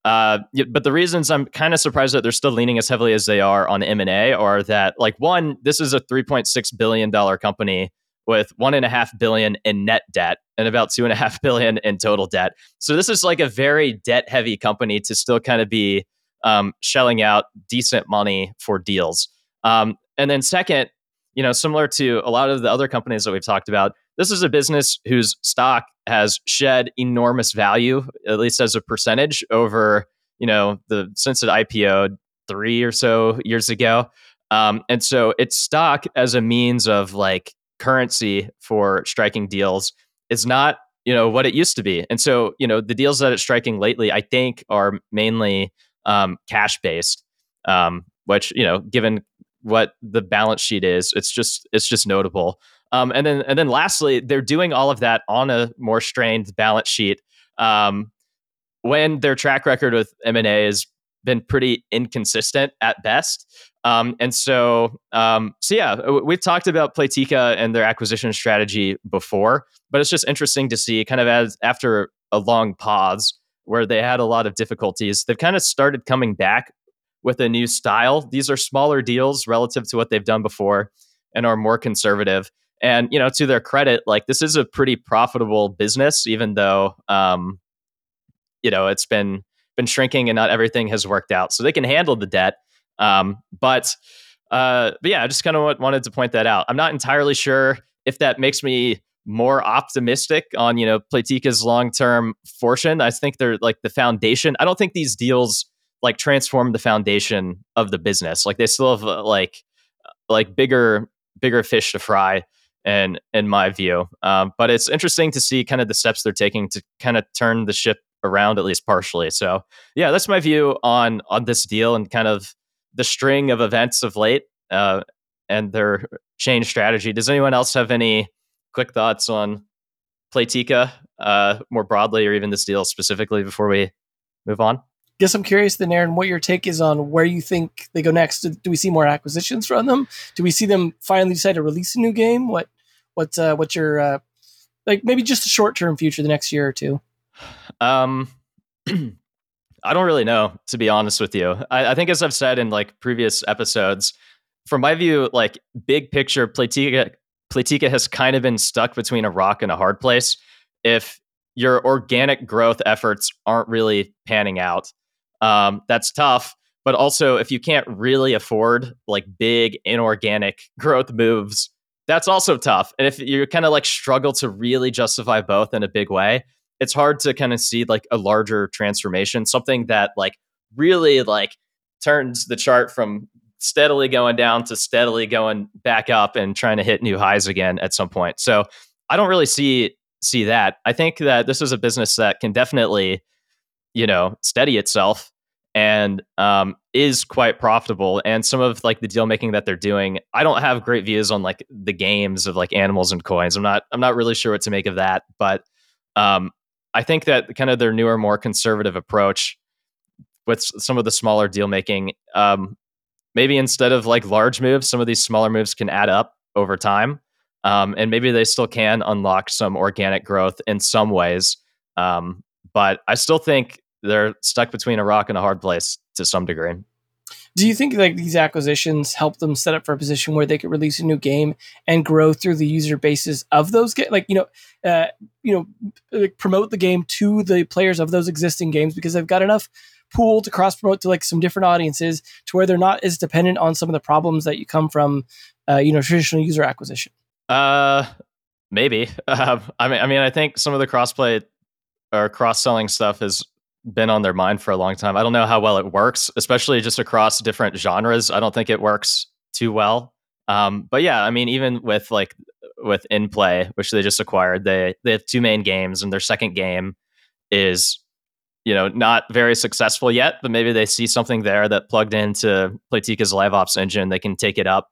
uh, but the reasons I'm kind of surprised that they're still leaning as heavily as they are on M and A are that like one, this is a 3.6 billion dollar company with one and a half billion in net debt and about two and a half billion in total debt. So this is like a very debt heavy company to still kind of be um, shelling out decent money for deals. Um, and then second, you know, similar to a lot of the other companies that we've talked about, this is a business whose stock has shed enormous value, at least as a percentage over, you know, the since it IPO'd three or so years ago. Um, and so its stock as a means of like currency for striking deals is not, you know, what it used to be. And so, you know, the deals that it's striking lately, I think, are mainly um, cash based, um, which you know, given what the balance sheet is, it's just it's just notable. Um, and then and then lastly, they're doing all of that on a more strained balance sheet. Um, when their track record with M and A has been pretty inconsistent at best. Um, and so, um, so yeah, we've talked about Playtika and their acquisition strategy before, but it's just interesting to see kind of as after a long pause where they had a lot of difficulties, they've kind of started coming back with a new style. These are smaller deals relative to what they've done before and are more conservative. And you know, to their credit, like this is a pretty profitable business, even though um, you know it's been been shrinking and not everything has worked out. So they can handle the debt. Um, but uh, but yeah, I just kind of wanted to point that out. I'm not entirely sure if that makes me more optimistic on you know Playtika's long term fortune. I think they're like the foundation. I don't think these deals like transform the foundation of the business. Like they still have uh, like like bigger bigger fish to fry and in my view. Um, but it's interesting to see kind of the steps they're taking to kind of turn the ship around at least partially. So yeah, that's my view on on this deal and kind of the string of events of late uh, and their change strategy. Does anyone else have any quick thoughts on Playtika uh, more broadly, or even this deal specifically before we move on? Guess I'm curious, then, Aaron, what your take is on where you think they go next. Do, do we see more acquisitions from them? Do we see them finally decide to release a new game? What, what, uh, what's your uh, like? Maybe just a short term future, the next year or two. Um, I don't really know, to be honest with you. I, I, think, as I've said in like previous episodes, from my view, like big picture, Playtika Playtika has kind of been stuck between a rock and a hard place. If your organic growth efforts aren't really panning out, um, that's tough. But also, if you can't really afford like big inorganic growth moves, that's also tough. And if you kind of like struggle to really justify both in a big way, it's hard to kind of see like a larger transformation, something that like really like turns the chart from steadily going down to steadily going back up and trying to hit new highs again at some point. So I don't really see see that. I think that this is a business that can definitely, you know, steady itself and um, is quite profitable. And some of like the deal making that they're doing, I don't have great views on like the games of like animals and coins. I'm not I'm not really sure what to make of that, but um, I think that kind of their newer, more conservative approach with some of the smaller deal making um, maybe instead of like large moves, some of these smaller moves can add up over time. Um, and maybe they still can unlock some organic growth in some ways. Um, but I still think they're stuck between a rock and a hard place to some degree. Do you think like these acquisitions help them set up for a position where they could release a new game and grow through the user bases of those games? Like you know, uh, you know, promote the game to the players of those existing games because they've got enough pool to cross promote to like some different audiences to where they're not as dependent on some of the problems that you come from, uh, you know, traditional user acquisition? Uh, maybe. Uh, I mean, I mean, I think some of the crossplay or cross selling stuff has been on their mind for a long time. I don't know how well it works, especially just across different genres. I don't think it works too well. Um, but yeah, I mean, even with like with Innplay, which they just acquired, they they have two main games, and their second game is you know not very successful yet, but maybe they see something there that plugged into Playtika's live ops engine, they can take it up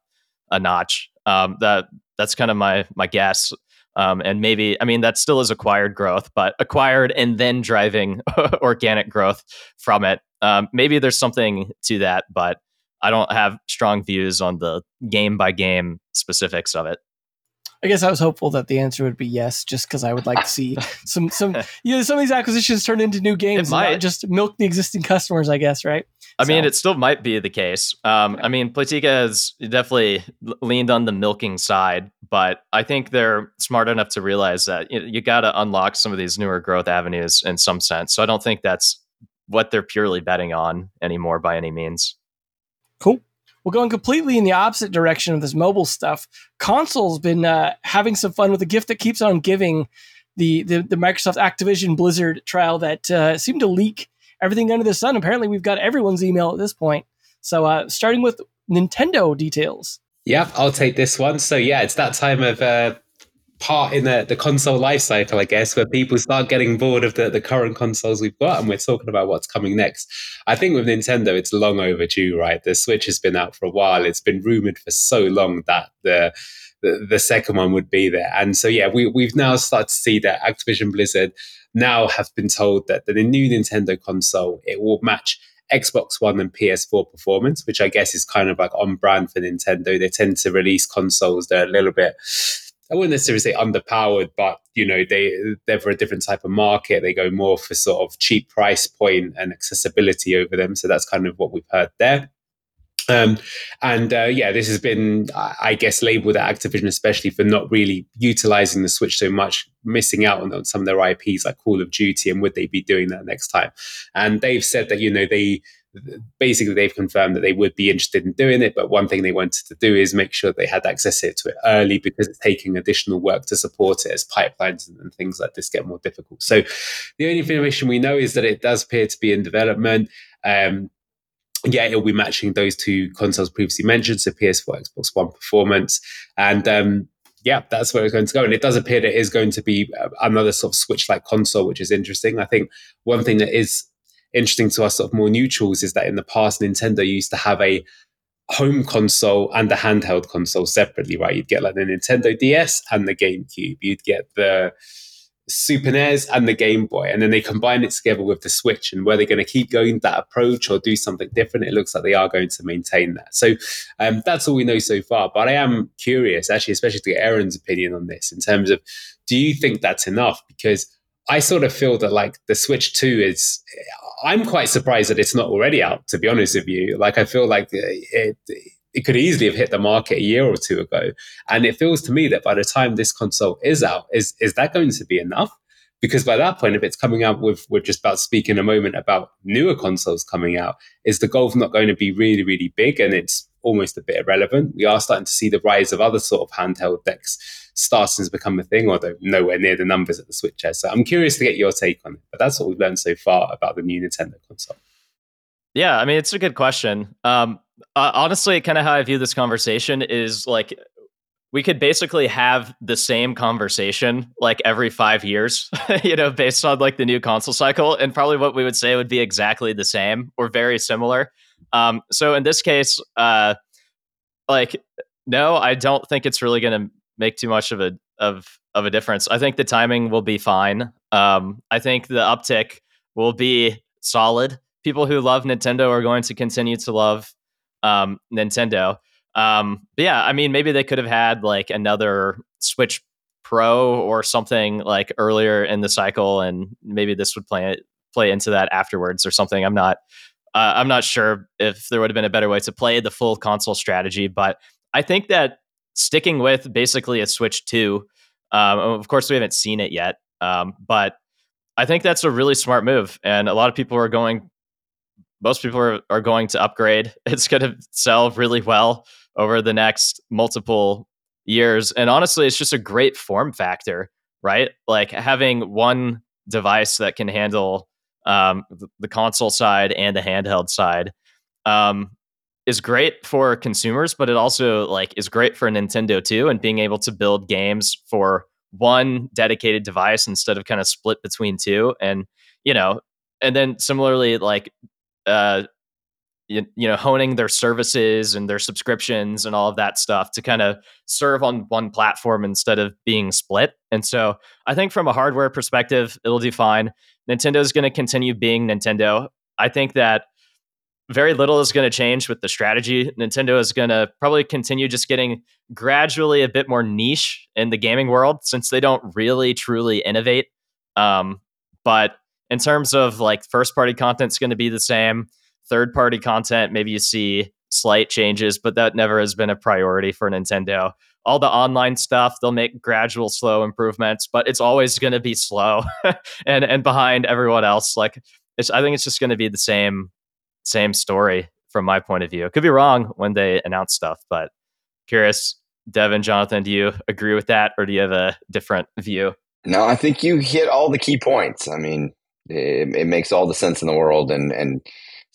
a notch. Um, that that's kind of my my guess. Um, and maybe I mean that still is acquired growth, but acquired and then driving organic growth from it. Um, maybe there's something to that, but I don't have strong views on the game by game specifics of it. I guess I was hopeful that the answer would be yes, just because I would like to see some some you know some of these acquisitions turn into new games, not just milk the existing customers. I guess, right? I so. mean, it still might be the case. Um, I mean, Playtika has definitely leaned on the milking side, but I think they're smart enough to realize that you, you got to unlock some of these newer growth avenues in some sense. So I don't think that's what they're purely betting on anymore by any means. Cool. Well, going completely in the opposite direction of this mobile stuff, console's been uh, having some fun with the gift that keeps on giving. The, the, the Microsoft Activision Blizzard trial that uh, seemed to leak everything under the sun. Apparently, we've got everyone's email at this point. So, uh, starting with Nintendo details. Yeah, I'll take this one. So, yeah, it's that time of uh, part in the, the console life cycle, I guess, where people start getting bored of the, the current consoles we've got and we're talking about what's coming next. I think with Nintendo, it's long overdue, right? The Switch has been out for a while. It's been rumored for so long that the the, the second one would be there. And so, yeah, we, we've now started to see that Activision Blizzard now have been told that the new Nintendo console, it will match Xbox One and PS4 performance, which I guess is kind of like on brand for Nintendo. They tend to release consoles that are a little bit I wouldn't necessarily say underpowered, but you know they they're for a different type of market. They go more for sort of cheap price point and accessibility over them. So that's kind of what we've heard there. Um, and uh, yeah, this has been, I guess, labeled at Activision, especially for not really utilizing the Switch so much, missing out on, on, some of their IPs like Call of Duty, and would they be doing that next time? And they've said that you know they basically they've confirmed that they would be interested in doing it but one thing they wanted to do is make sure they had access to it early because it's taking additional work to support it as pipelines and things like this get more difficult so the only information we know is that it does appear to be in development um, yeah, it'll be matching those two consoles previously mentioned, so PS4, Xbox One performance, and um, yeah, that's where it's going to go. And it does appear that it is going to be uh, another sort of Switch-like console, which is interesting. I think one thing that is interesting to us sort of more neutrals is that in the past Nintendo used to have a home console and a handheld console separately, right? You'd get like the Nintendo DS and the GameCube. You'd get the Super NES and the Game Boy, and then they combine it together with the Switch. And where they're going to keep going that approach or do something different? It looks like they are going to maintain that. So um, that's all we know so far. But I am curious, actually, especially to get Aaron's opinion on this in terms of do you think that's enough? Because I sort of feel that like the Switch 2 is I'm quite surprised that it's not already out. To be honest with you, like I feel like uh, it, it could easily have hit the market a year or two ago, and it feels to me that by the time this console is out, is is that going to be enough? Because by that point, if it's coming out with, we're just about to speak in a moment about newer consoles coming out, is the golf not going to be really, really big and it's almost a bit irrelevant? We are starting to see the rise of other sort of handheld decks starting to become a thing, although nowhere near the numbers that the Switch. So I'm curious to get your take on it. But that's what we've learned so far about the new Nintendo console. Yeah, I mean, it's a good question. Um, uh, honestly, kind of how I view this conversation is like we could basically have the same conversation like every five years, you know, based on like the new console cycle. And probably what we would say would be exactly the same or very similar. Um, so in this case, uh, like, no, I don't think it's really going to make too much of a of of a difference. I think the timing will be fine. Um, I think the uptick will be solid. People who love Nintendo are going to continue to love um, Nintendo. Um, but yeah, I mean, maybe they could have had like another Switch Pro or something like earlier in the cycle, and maybe this would play play into that afterwards or something. I'm not. Uh, I'm not sure if there would have been a better way to play the full console strategy, but I think that sticking with basically a Switch 2. Um, of course, we haven't seen it yet, um, but I think that's a really smart move. And a lot of people are going most people are, are going to upgrade. It's going to sell really well over the next multiple years. And honestly, it's just a great form factor, right? Like having one device that can handle um, the console side and the handheld side um, is great for consumers, but it also like is great for Nintendo too, and being able to build games for one dedicated device instead of kind of split between two, and you know, and then similarly like uh, you, you know honing their services and their subscriptions and all of that stuff to kind of serve on one platform instead of being split. And so i think from a hardware perspective it'll do fine. Nintendo is going to continue being nintendo. I think that very little is going to change with the strategy. Nintendo is going to probably continue just getting gradually a bit more niche in the gaming world since they don't really truly innovate. Um, but in terms of like first party content is going to be the same third party content, maybe you see slight changes, but that never has been a priority for Nintendo. All the online stuff, they'll make gradual, slow improvements, but it's always going to be slow and and behind everyone else. Like, I think it's just going to be the same same story from my point of view. It could be wrong when they announce stuff, but curious, Devin, Jonathan, do you agree with that, or do you have a different view? No, I think you hit all the key points. I mean, it, it makes all the sense in the world, and and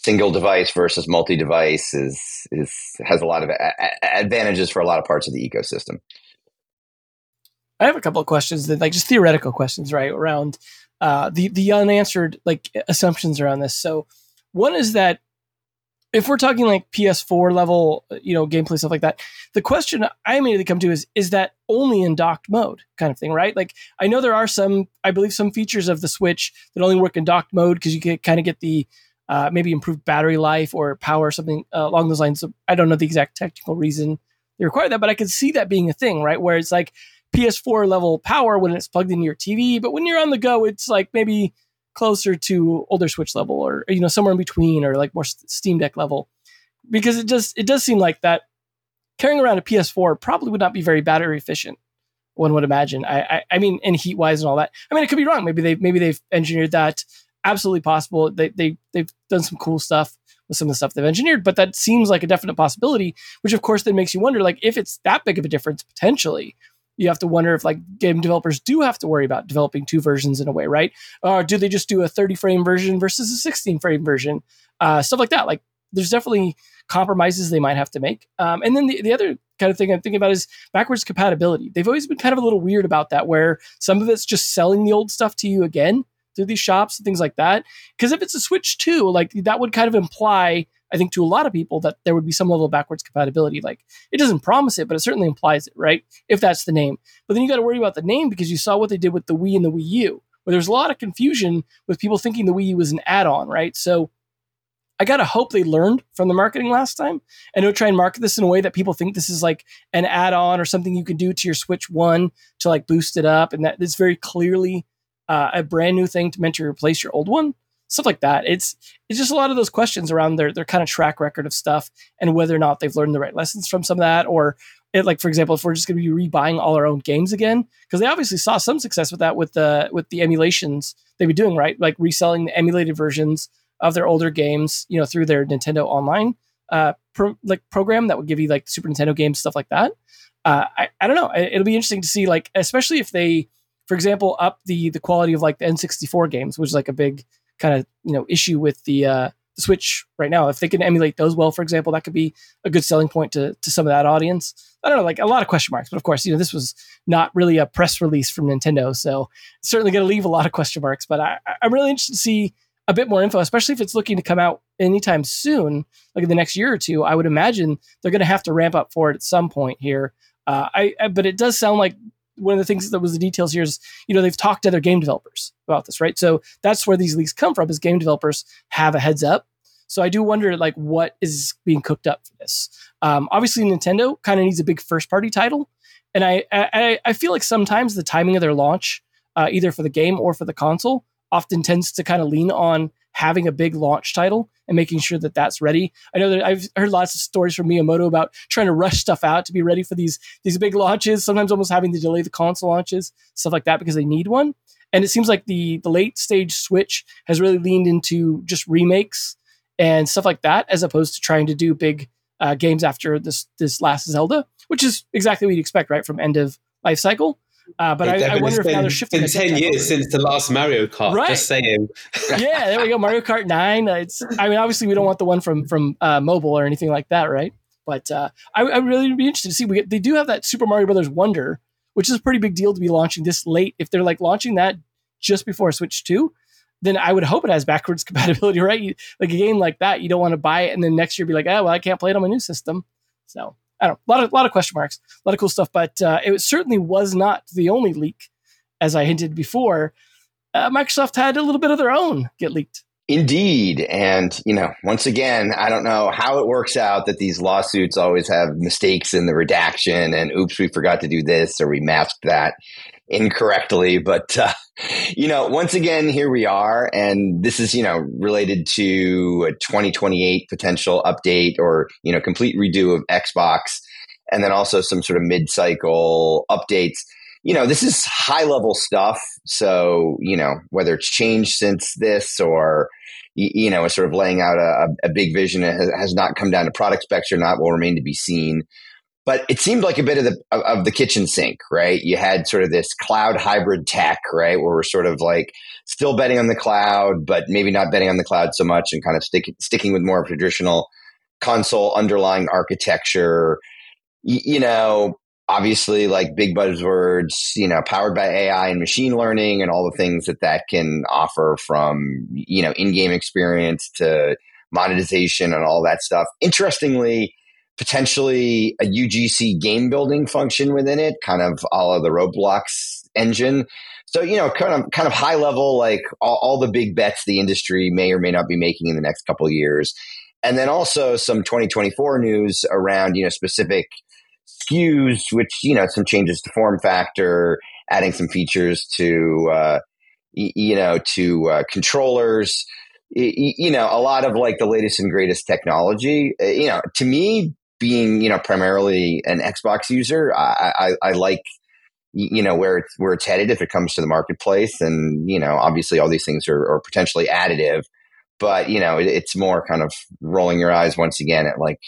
single device versus multi device is is has a lot of a- advantages for a lot of parts of the ecosystem. I have a couple of questions that like just theoretical questions, right? Around uh, the the unanswered like assumptions around this. So one is that if we're talking like PS4 level, you know, gameplay stuff like that, the question I immediately come to is is that only in docked mode kind of thing, right? Like I know there are some, I believe some features of the Switch that only work in docked mode because you can kind of get the uh, maybe improved battery life or power or something uh, along those lines. So I don't know the exact technical reason they require that, but I could see that being a thing, right? Where it's like PS4 level power when it's plugged into your TV, but when you're on the go, it's like maybe closer to older Switch level or you know somewhere in between or like more Steam Deck level, because it just it does seem like that carrying around a PS4 probably would not be very battery efficient. One would imagine. I, I, I mean, and heat wise and all that. I mean, it could be wrong. Maybe they maybe they've engineered that absolutely possible. They they they've done some cool stuff with some of the stuff they've engineered, but that seems like a definite possibility. Which of course then makes you wonder, like, if it's that big of a difference potentially, you have to wonder if like game developers do have to worry about developing two versions in a way, right? Or do they just do a 30 frame version versus a 16 frame version? Uh, stuff like that. Like, there's definitely compromises they might have to make. Um, and then the, the other kind of thing I'm thinking about is backwards compatibility. They've always been kind of a little weird about that, where some of it's just selling the old stuff to you again through these shops and things like that. Because if it's a Switch 2, like that would kind of imply, I think, to a lot of people that there would be some level of backwards compatibility. Like it doesn't promise it, but it certainly implies it, right? If that's the name. But then you got to worry about the name because you saw what they did with the Wii and the Wii U, where there's a lot of confusion with people thinking the Wii U was an add on, right? So I gotta hope they learned from the marketing last time and don't try and market this in a way that people think this is like an add-on or something you can do to your Switch One to like boost it up, and that is very clearly uh, a brand new thing to meant to replace your old one? Stuff like that. It's it's just a lot of those questions around their their kind of track record of stuff and whether or not they've learned the right lessons from some of that or it, like for example if we're just going to be rebuying all our own games again because they obviously saw some success with that with the with the emulations they've been doing right? Like reselling the emulated versions of their older games you know through their nintendo online uh pro, like program that would give you like super nintendo games stuff like that. Uh I, I don't know. It'll be interesting to see like especially if they for example, up the the quality of like the N64 games, which is like a big kind of you know issue with the uh, Switch right now. If they can emulate those well, for example, that could be a good selling point to to some of that audience. I don't know, like a lot of question marks, but of course, you know, this was not really a press release from Nintendo, so certainly going to leave a lot of question marks. But I, I'm really interested to see a bit more info, especially if it's looking to come out anytime soon, like in the next year or two. I would imagine they're going to have to ramp up for it at some point here. Uh, I, I, but it does sound like one of the things that was the details here is, you know, they've talked to other game developers about this, right? So that's where these leaks come from is game developers have a heads up. So I do wonder like what is being cooked up for this. Um, obviously, Nintendo kind of needs a big first party title, and I, I I feel like sometimes the timing of their launch, uh, either for the game or for the console, often tends to kind of lean on having a big launch title and making sure that that's ready. I know that I've heard lots of stories from Miyamoto about trying to rush stuff out to be ready for these these big launches. Sometimes almost having to delay the console launches, stuff like that, because they need one. And it seems like the the late stage Switch has really leaned into just remakes and stuff like that, as opposed to trying to do big uh, games after this this last Zelda, which is exactly what you'd expect, right, from end of life cycle. Uh, but I, I, wonder if now they're shifting. In ten years since the last Mario Kart. Right. Just saying. yeah, there we go. Mario Kart Nine. It's. I mean, obviously, we don't want the one from from uh, mobile or anything like that, right? But uh, I, I really would be interested to see. We get, they do have that Super Mario Brothers Wonder, which is a pretty big deal to be launching this late. If they're like launching that just before Switch Two, then I would hope it has backwards compatibility, right? You, like a game like that, you don't want to buy it and then next year be like, oh, well, I can't play it on my new system. So I don't know, a lot of, lot of question marks, a lot of cool stuff, but uh, it certainly was not the only leak. As I hinted before, uh, Microsoft had a little bit of their own get leaked. Indeed. And, you know, once again, I don't know how it works out that these lawsuits always have mistakes in the redaction and oops, we forgot to do this or we masked that incorrectly. But, uh, you know, once again, here we are. And this is, you know, related to a 2028 potential update or, you know, complete redo of Xbox and then also some sort of mid cycle updates you know, this is high level stuff. So, you know, whether it's changed since this or, you know, sort of laying out a, a big vision has, has, not come down to product specs or not will remain to be seen. But it seemed like a bit of the of, the kitchen sink, right? You had sort of this cloud hybrid tech, right, where we're sort of like still betting on the cloud, but maybe not betting on the cloud so much, and kind of stick, sticking with more traditional console underlying architecture. you know, obviously like big buzzwords, you know, powered by AI and machine learning and all the things that that can offer from, you know, in-game experience to monetization and all that stuff. Interestingly, potentially a UGC game building function within it, kind of all of the Roblox engine. So, you know, kind of kind of high level, like all, all the big bets the industry may or may not be making in the next couple years. And then also some 2024 news around, you know, specific SKUs, which you know some changes to form factor, adding some features to uh, y- you know to uh, controllers. Y- you know, a lot of like the latest and greatest technology. Uh, you know, to me, being you know primarily an Xbox user, I, I, I like you know where it's where it's headed if it comes to the marketplace, and you know, obviously all these things are, are potentially additive but you know it, it's more kind of rolling your eyes once again at like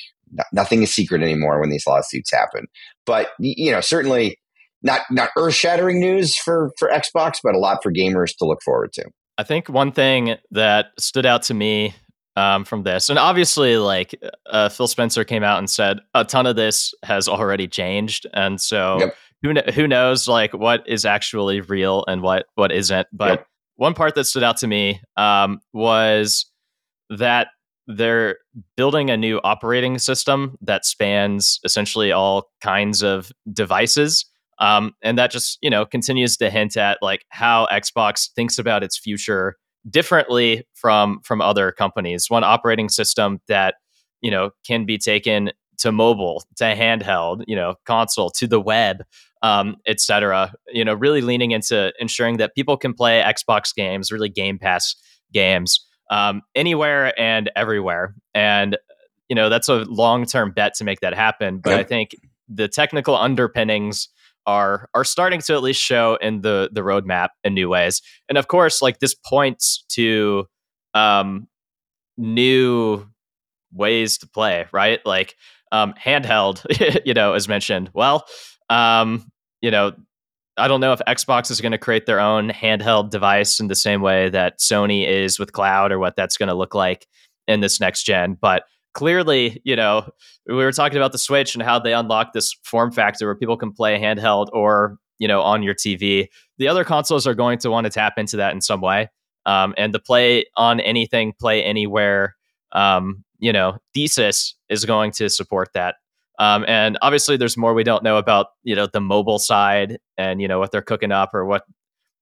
nothing is secret anymore when these lawsuits happen. But you know, certainly not not earth shattering news for for Xbox, but a lot for gamers to look forward to. I think one thing that stood out to me um, from this, and obviously, like uh, Phil Spencer came out and said a ton of this has already changed, and so yep. who who knows like what is actually real and what what isn't. But yep. one part that stood out to me um, was that they're building a new operating system that spans essentially all kinds of devices. Um, and that just, you know, continues to hint at like how Xbox thinks about its future differently from from other companies. One operating system that, you know, can be taken to mobile, to handheld, you know, console, to the web, um, etc. You know, really leaning into ensuring that people can play Xbox games, really Game Pass games um, anywhere and everywhere. And you know that's a long term bet to make that happen. But I think the technical underpinnings are are starting to at least show in the the roadmap in new ways. And of course, like this points to um, new ways to play, right? Like um, handheld, you know, as mentioned. Well, um, you know, I don't know if Xbox is going to create their own handheld device in the same way that Sony is with cloud or what that's going to look like in this next gen. But clearly, you know, we were talking about the Switch and how they unlock this form factor where people can play handheld or, you know, on your TV. The other consoles are going to want to tap into that in some way. Um, and the play on anything, play anywhere, um, you know, thesis is going to support that. Um, and obviously, there's more we don't know about you know the mobile side and you know what they're cooking up or what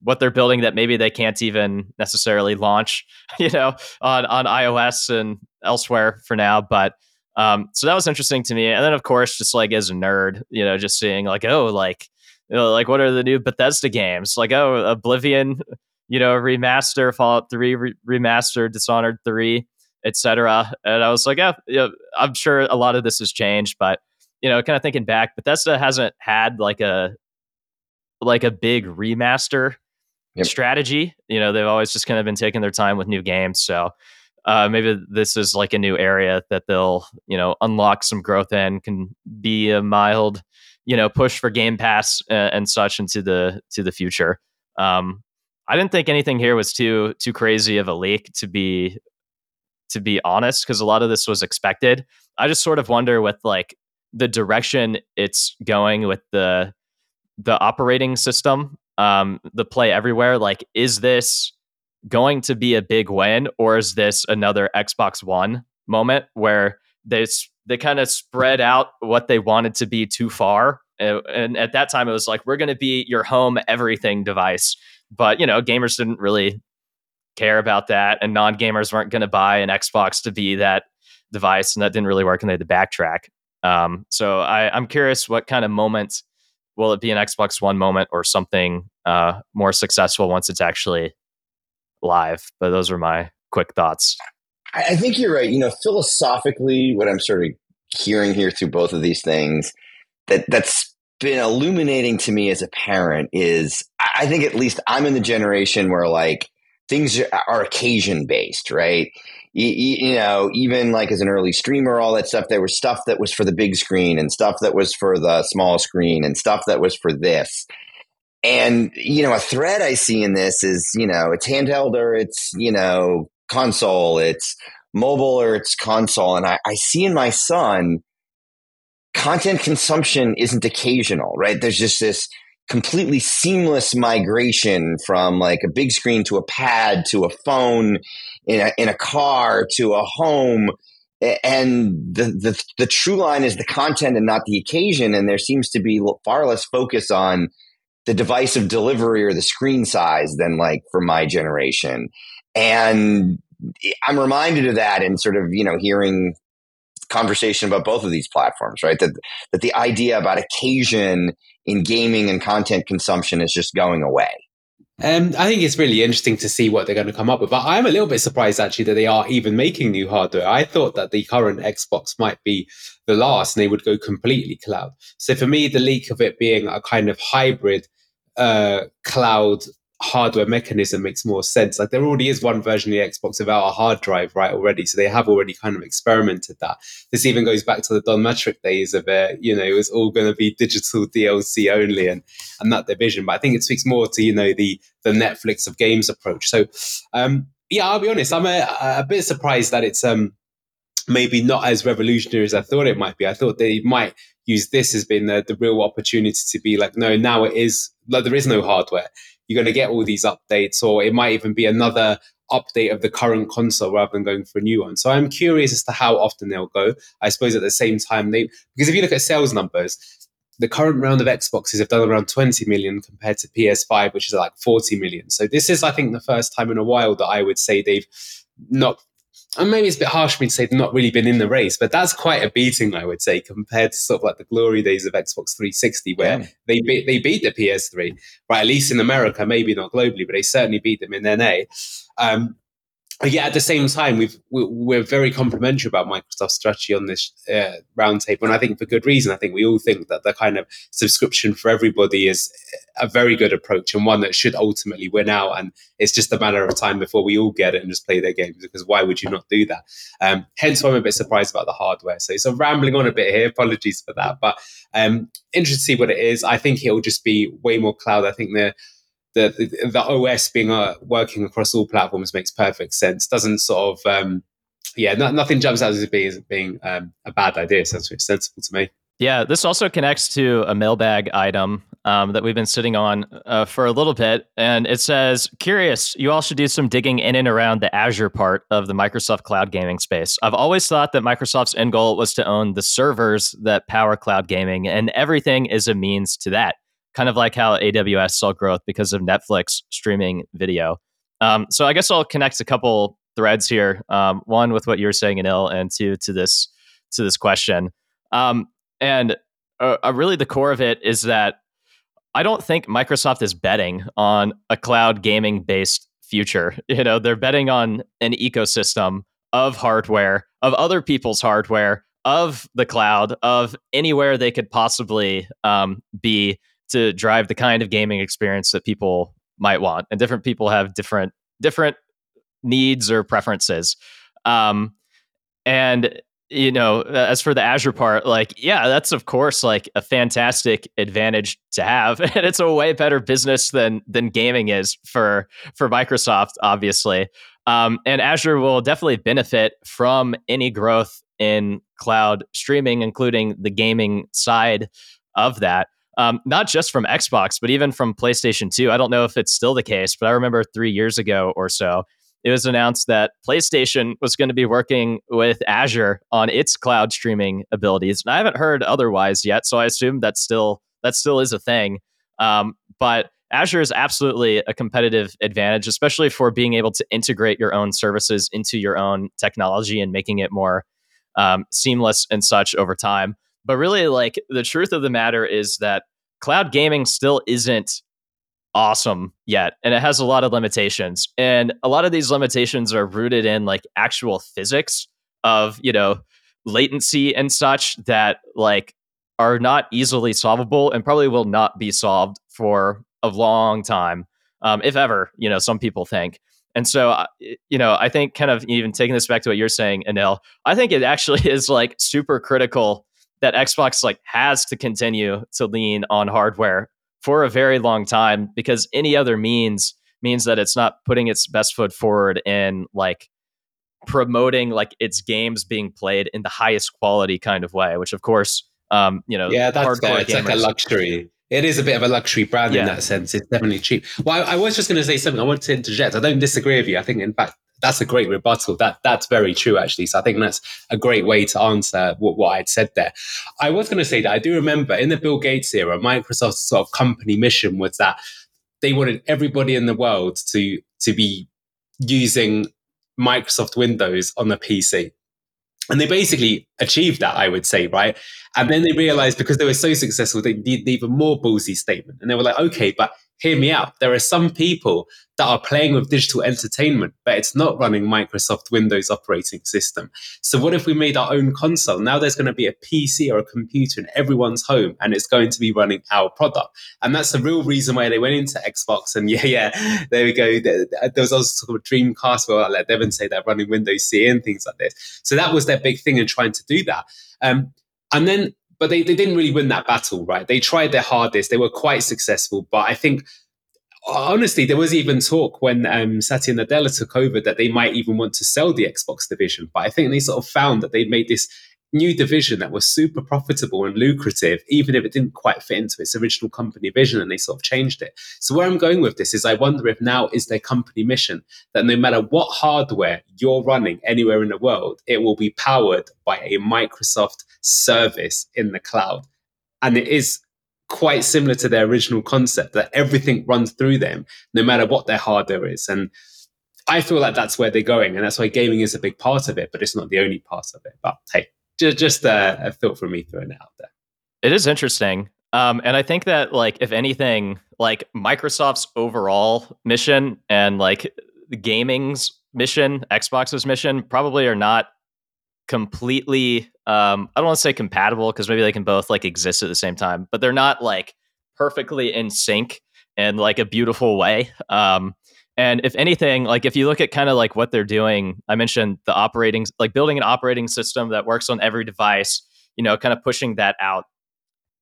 what they're building that maybe they can't even necessarily launch you know on on iOS and elsewhere for now. But um, so that was interesting to me. And then of course, just like as a nerd, you know, just seeing like oh like you know, like what are the new Bethesda games? Like oh Oblivion, you know, remaster, Fallout Three re- remaster, Dishonored Three etc. And I was like, yeah, yeah, I'm sure a lot of this has changed, but you know, kind of thinking back, Bethesda hasn't had like a like a big remaster yep. strategy. You know, they've always just kind of been taking their time with new games. So uh, maybe this is like a new area that they'll you know unlock some growth in can be a mild you know push for game pass uh, and such into the to the future um i didn't think anything here was too too crazy of a leak to be to be honest because a lot of this was expected i just sort of wonder with like the direction it's going with the the operating system um the play everywhere like is this going to be a big win, or is this another Xbox One moment where they they kind of spread out what they wanted to be too far? And at that time, it was like we're going to be your home everything device, but you know, gamers didn't really care about that, and non gamers weren't going to buy an Xbox to be that device, and that didn't really work, and they had to backtrack. Um, so I, I'm curious, what kind of moment will it be an Xbox One moment or something uh, more successful once it's actually live. But those are my quick thoughts. I think you're right. You know, philosophically, what I'm sort of hearing here through both of these things that that's been illuminating to me as a parent is I think at least I'm in the generation where like things are occasion based, right? You, you, know, even like as an early streamer, all that stuff, there was stuff that was for the big screen and stuff that was for the small screen and stuff that was for this. And, you know, a thread I see in this is, you know, it's handheld or it's, you know, console, it's mobile or it's console. And I, I see in my son, content consumption isn't occasional, right? There's just this completely seamless migration from like a big screen to a pad to a phone in a, in a car to a home and the, the the true line is the content and not the occasion and there seems to be far less focus on the device of delivery or the screen size than like for my generation. And eh, I'm reminded of that in sort of, you know, hearing conversation about both of these platforms, right? That that the idea about occasion in gaming and content consumption is just going away. Um, I think it's really interesting to see what they're going to come up with. But I'm a little bit surprised actually that they are even making new hardware. I thought that the current Xbox might be the last and they would go completely cloud. So for me, the leak of it being a kind of hybrid uh, cloud hardware mechanism makes more sense. Like there already is one version of the Xbox without a hard drive, right? Already, so they have already kind of experimented that. This even goes back to the Don days of it. You know, it was all going to be digital DLC only, and and that division. But I think it speaks more to you know the the Netflix of games approach. So, um, yeah, I'll be honest, I'm a, a bit surprised that it's um maybe not as revolutionary as I thought it might be. I thought they might use this as being the, the real opportunity to be like, no, now it is like there is no hardware. You're going to get all these updates, or it might even be another update of the current console rather than going for a new one. So I'm curious as to how often they'll go. I suppose at the same time they because if you look at sales numbers, the current round of Xboxes have done around 20 million compared to PS5, which is like 40 million. So this is, I think, the first time in a while that I would say they've not and maybe it's a bit harsh for me to say they've not really been in the race, but that's quite a beating, I would say, compared to sort of like the glory days of Xbox 360, where yeah. they beat they beat the PS3, right? At least in America, maybe not globally, but they certainly beat them in NA. Um, yeah, at the same time, we've we're very complimentary about Microsoft's strategy on this uh, roundtable, and I think for good reason. I think we all think that the kind of subscription for everybody is a very good approach and one that should ultimately win out. And it's just a matter of time before we all get it and just play their games. Because why would you not do that? Um, hence, why I'm a bit surprised about the hardware. So, so rambling on a bit here. Apologies for that, but um, to see what it is. I think it'll just be way more cloud. I think the the, the, OS being uh, working across all platforms makes perfect sense. Doesn't sort of um, yeah, no, nothing jumps out as being, being um, a bad idea. Sounds sensible to me. Yeah, this also connects to a mailbag item um, that we've been sitting on uh, for a little bit. And it says, Curious, you all should do some digging in and around the Azure part of the Microsoft cloud gaming space. I've always thought that Microsoft's end goal was to own the servers that power cloud gaming, and everything is a means to that kind of like how AWS saw growth because of Netflix streaming video. Um, so I guess I'll connect a couple threads here. Um, one with what you're saying, Anil, and two to this to this question. Um, and uh, uh, really, the core of it is that I don't think Microsoft is betting on a cloud gaming based future. You know, they're betting on an ecosystem of hardware, of other people's hardware, of the cloud, of anywhere they could possibly um, be to drive the kind of gaming experience that people might want and different people have different different needs or preferences Um, and you know, as for the Azure part, like, yeah, that's of course like a fantastic advantage to have, and it's a way better business than than gaming is for for Microsoft, obviously. Um, and Azure will definitely benefit from any growth in cloud streaming, including the gaming side of that. Um, not just from Xbox, but even from PlayStation 2. I don't know if it's still the case, but I remember three years ago or so, it was announced that PlayStation was going to be working with Azure on its cloud streaming abilities. And I haven't heard otherwise yet, so I assume that still that still is a thing. Um, but Azure is absolutely a competitive advantage, especially for being able to integrate your own services into your own technology and making it more um, seamless and such over time. But really, like the truth of the matter is that cloud gaming still isn't awesome yet and it has a lot of limitations. And a lot of these limitations are rooted in like actual physics of you know latency and such that like are not easily solvable and probably will not be solved for a long time um, if ever you know some people think. And so uh, you know i think kind of even taking this back to what you're saying anil i think it actually is like super critical that xbox like has to continue to lean on hardware for a very long time because any other means means that it's not putting its best foot forward in like promoting like its games being played in the highest quality kind of way which of course um you know yeah that's fair. it's gamers. like a luxury it is a bit of a luxury brand yeah. in that sense it's definitely cheap well I, I was just going to say something i want to interject i don't disagree with you i think in fact that's a great rebuttal. That that's very true, actually. So I think that's a great way to answer what, what I'd said there. I was going to say that I do remember in the Bill Gates era, Microsoft's sort of company mission was that they wanted everybody in the world to to be using Microsoft Windows on the PC. And they basically achieved that, I would say, right? And then they realized because they were so successful, they needed even more ballsy statement. And they were like, okay, but hear me out. There are some people that are playing with digital entertainment, but it's not running Microsoft Windows operating system. So what if we made our own console? Now there's going to be a PC or a computer in everyone's home and it's going to be running our product. And that's the real reason why they went into Xbox. And yeah, yeah, there we go. There, was also sort of Dreamcast where I let Devin say they're running Windows CE and things like this. So that was their big thing in trying to do that. Um, and then but they, they didn't really win that battle, right? They tried their hardest. They were quite successful, but I think honestly, there was even talk when um, Satya Nadella took over that they might even want to sell the Xbox division. But I think they sort of found that they'd made this new division that was super profitable and lucrative, even if it didn't quite fit into its original company vision, and they sort of changed it. So where I'm going with this is I wonder if now is their company mission that no matter what hardware you're running anywhere in the world, it will be powered by a Microsoft service in the cloud. And it is quite similar to their original concept that everything runs through them, no matter what their hardware is. And I feel like that's where they're going, and that's why gaming is a big part of it, but it's not the only part of it. But hey, just, just a, a thought from me throwing it out there. It is interesting. Um, and I think that, like, if anything, like Microsoft's overall mission and like gaming's mission, Xbox's mission, probably are not completely um i don't want to say compatible because maybe they can both like exist at the same time but they're not like perfectly in sync in like a beautiful way. Um and if anything like if you look at kind of like what they're doing i mentioned the operating like building an operating system that works on every device you know kind of pushing that out.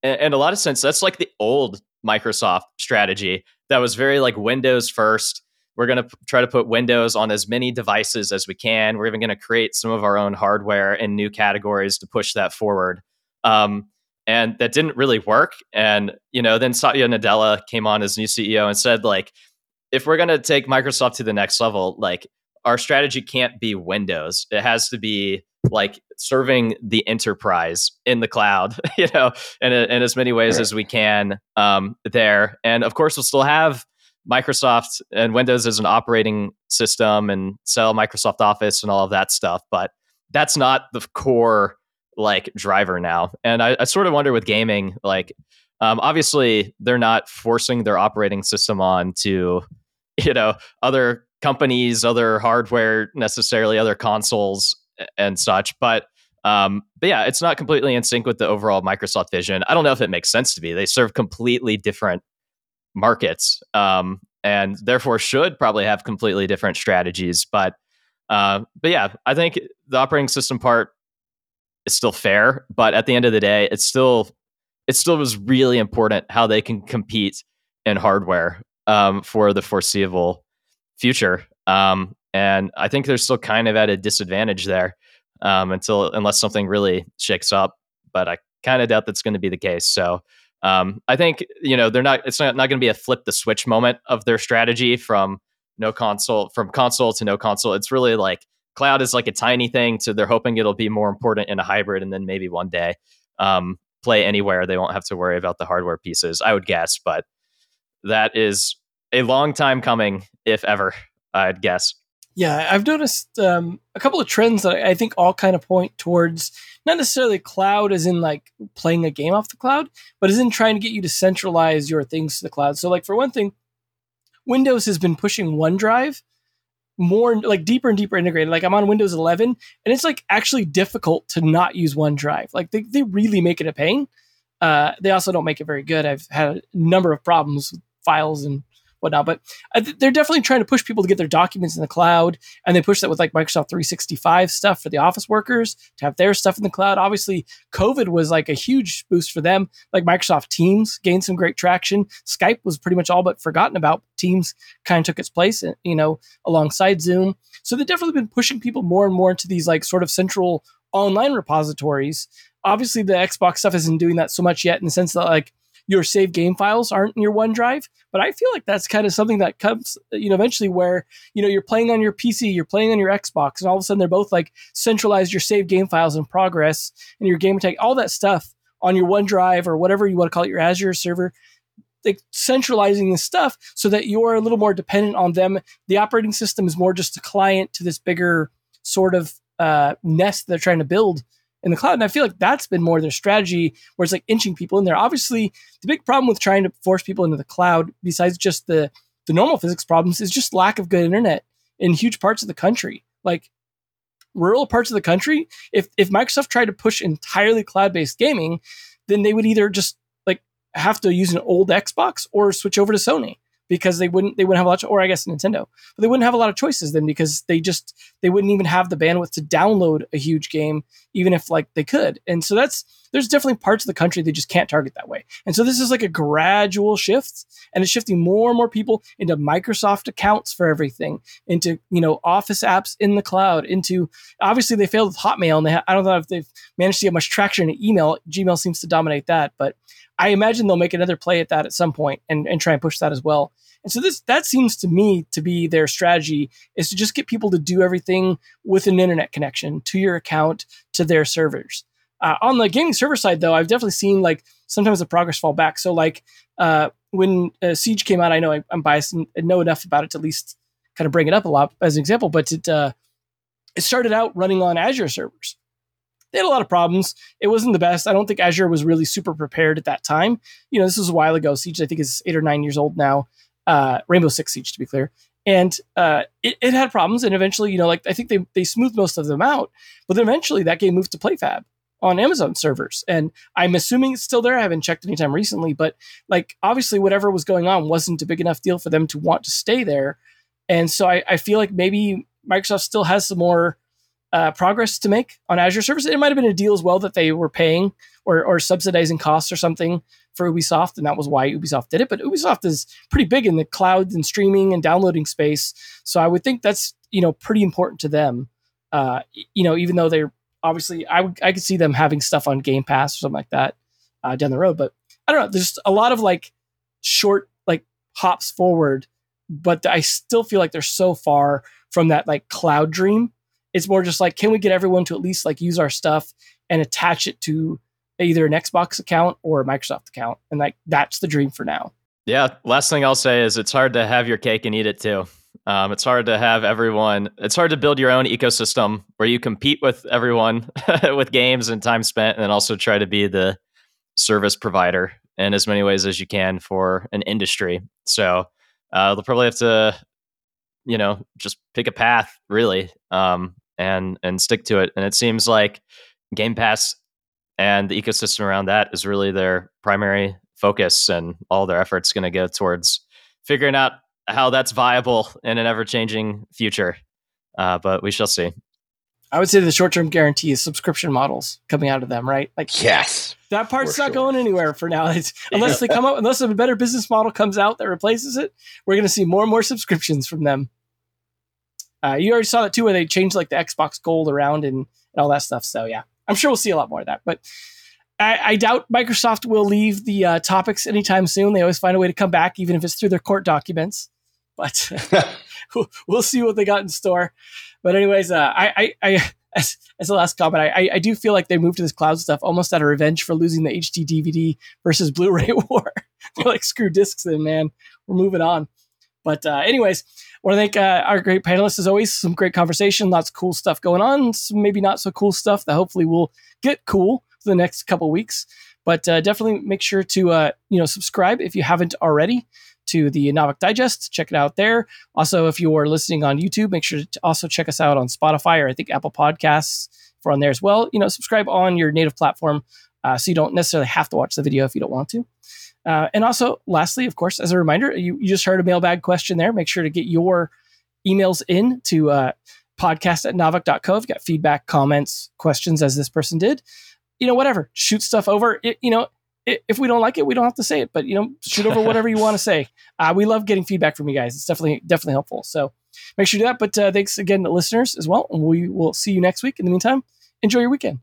And, in a lot of sense that's like the old microsoft strategy that was very like windows first we're going to try to put Windows on as many devices as we can. We're even going to create some of our own hardware in new categories to push that forward. Um, and that didn't really work. And you know, then Satya Nadella came on as new CEO and said, like, if we're going to take Microsoft to the next level, like our strategy can't be Windows. It has to be like serving the enterprise in the cloud, you know, in, in as many ways right. as we can um, there. And of course, we'll still have Microsoft and Windows as an operating system and sell Microsoft Office and all of that stuff. But that's not the core like driver now. And I, I sort of wonder with gaming, like um, obviously they're not forcing their operating system on to you know other companies, other hardware necessarily, other consoles and such. But um, but yeah, it's not completely in sync with the overall Microsoft vision. I don't know if it makes sense to be. They serve completely different markets um, and therefore should probably have completely different strategies. But Uh, but yeah, I think the operating system part is still fair, but at the end of the day, it's still it still was really important how they can compete in hardware um, for the foreseeable future. Um, and I think they're still kind of at a disadvantage there um, until unless something really shakes up. But I kind of doubt that's going to be the case. So um, I think you know they're not. It's not, not going to be a flip the switch moment of their strategy from no console from console to no console. It's really like cloud is like a tiny thing, so they're hoping it'll be more important in a hybrid, and then maybe one day um, play anywhere. They won't have to worry about the hardware pieces. I would guess, but that is a long time coming, if ever. I'd guess. Yeah, I've noticed um, a couple of trends that I think all kind of point towards not necessarily cloud as in like playing a game off the cloud, but as in trying to get you to centralize your things to the cloud. So, like for one thing, Windows has been pushing OneDrive more like deeper and deeper integrated. Like I'm on Windows 11 and it's like actually difficult to not use OneDrive. Like they, they really make it a pain. Uh, they also don't make it very good. I've had a number of problems with files and whatnot. But uh, they're definitely trying to push people to get their documents in the cloud, and they push that with like Microsoft 365 stuff for the office workers to have their stuff in the cloud. Obviously, COVID was like a huge boost for them. Like Microsoft Teams gained some great traction. Skype was pretty much all but forgotten about. Teams kind of took its place, uh, you know, alongside Zoom. So they've definitely been pushing people more and more into these like sort of central online repositories. Obviously, the Xbox stuff isn't doing that so much yet in the sense that like your save game files aren't in your OneDrive. But I feel like that's kind of something that comes, you know, eventually where, you know, you're playing on your PC, you're playing on your Xbox, and all of a sudden they're both like centralized your save game files in progress and your game tag, all that stuff on your OneDrive or whatever you want to call it, your Azure server. Like centralizing this stuff so that you're a little more dependent on them. The operating system is more just a client to this bigger sort of uh, nest they're trying to build in the cloud. And I feel like that's been more their strategy, where it's like inching people in there. Obviously, the big problem with trying to force people into the cloud, besides just the the normal physics problems, is just lack of good internet in huge parts of the country. Like rural parts of the country, if if Microsoft tried to push entirely cloud based gaming, then they would either just like have to use an old Xbox or switch over to Sony because they wouldn't they wouldn't have a lot of, or I guess Nintendo, but they wouldn't have a lot of choices then because they just they wouldn't even have the bandwidth to download a huge game even if like they could. And so that's there's definitely parts of the country they just can't target that way. And so this is like a gradual shift and it's shifting more and more people into Microsoft accounts for everything, into, you know, office apps in the cloud, into obviously they failed with Hotmail and they ha- I don't know if they've managed to get much traction in email. Gmail seems to dominate that, but I imagine they'll make another play at that at some point and, and try and push that as well. And so this that seems to me to be their strategy is to just get people to do everything with an internet connection to your account to their servers. Uh, on the gaming server side, though, I've definitely seen like sometimes the progress fall back. So like uh, when uh, Siege came out, I know I, am biased and know enough about it to at least kind of bring it up a lot as an example. But it uh, it started out running on Azure servers. They had a lot of problems. It wasn't the best. I don't think Azure was really super prepared at that time. You know, this was a while ago. Siege, I think, is eight or nine years old now uh, Rainbow Six Siege, to be clear. And uh, it, it, had problems, and eventually, you know, like I think they they smoothed most of them out. But then eventually, that game moved to PlayFab on Amazon servers, and I'm assuming it's still there. I haven't checked anytime recently, but like obviously, whatever was going on wasn't a big enough deal for them to want to stay there. And so I, I feel like maybe Microsoft still has some more uh, progress to make on Azure service. It might have been a deal as well that they were paying or, or subsidizing costs or something for Ubisoft, and that was why Ubisoft did it. But Ubisoft is pretty big in the cloud and streaming and downloading space, so I would think that's you know pretty important to them. Uh, you know, even though they're obviously, I would I could see them having stuff on Game Pass or something like that uh, down the road. But I don't know. There's a lot of like short like hops forward, but I still feel like they're so far from that like cloud dream. It's more just like, can we get everyone to at least like use our stuff and attach it to either an Xbox account or a Microsoft account, and like that's the dream for now. Yeah. Last thing I'll say is it's hard to have your cake and eat it too. Um, it's hard to have everyone. It's hard to build your own ecosystem where you compete with everyone with games and time spent, and also try to be the service provider in as many ways as you can for an industry. So uh, they'll probably have to, you know, just pick a path really, um, and and stick to it. And it seems like Game Pass and the ecosystem around that is really their primary focus and all their efforts going to go towards figuring out how that's viable in an ever-changing future uh, but we shall see. I would say the short term guarantee is subscription models coming out of them, right? Like yes, that part's not sure. going anywhere for now. It's, unless they come up, unless a better business model comes out that replaces it, we're going to see more and more subscriptions from them. Uh, you already saw that too, where they changed like the Xbox Gold around and, and all that stuff. So yeah, I'm sure we'll see a lot more of that. But I, I doubt Microsoft will leave the uh, topics anytime soon. They always find a way to come back, even if it's through their court documents. But we'll see what they got in store. But anyways, uh, I, I, I as, as the last comment, I, I do feel like they moved to this cloud stuff almost out of revenge for losing the HD DVD versus Blu-ray war. They're like, screw discs in, man. We're moving on. But uh, anyways, want to thank uh, our great panelists as always. Some great conversation, lots of cool stuff going on. Some maybe not so cool stuff that hopefully will get cool for the next couple weeks. But uh, definitely make sure to uh, you know subscribe if you haven't already to the Naavik Digest. Check it out there. Also, if you are listening on YouTube, make sure to also check us out on Spotify or I think Apple Podcasts. We're on there as well, you know, subscribe on your native platform uh, so you don't necessarily have to watch the video if you don't want to. Uh, and also, lastly, of course, as a reminder, you, you, just heard a mailbag question there. Make sure to get your emails in to uh, podcast at naavik.co. If you got feedback, comments, questions, as this person did, you know, whatever, shoot stuff over. It, you know, if we don't like it, we don't have to say it, but you know, shoot over whatever you want to say. Uh, we love getting feedback from you guys. It's definitely definitely helpful. So make sure to do that. But uh, thanks again to listeners as well. And we will see you next week. In the meantime, enjoy your weekend.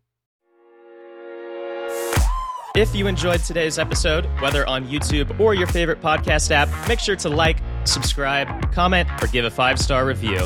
If you enjoyed today's episode, whether on YouTube or your favorite podcast app, make sure to like, subscribe, comment, or give a five star review.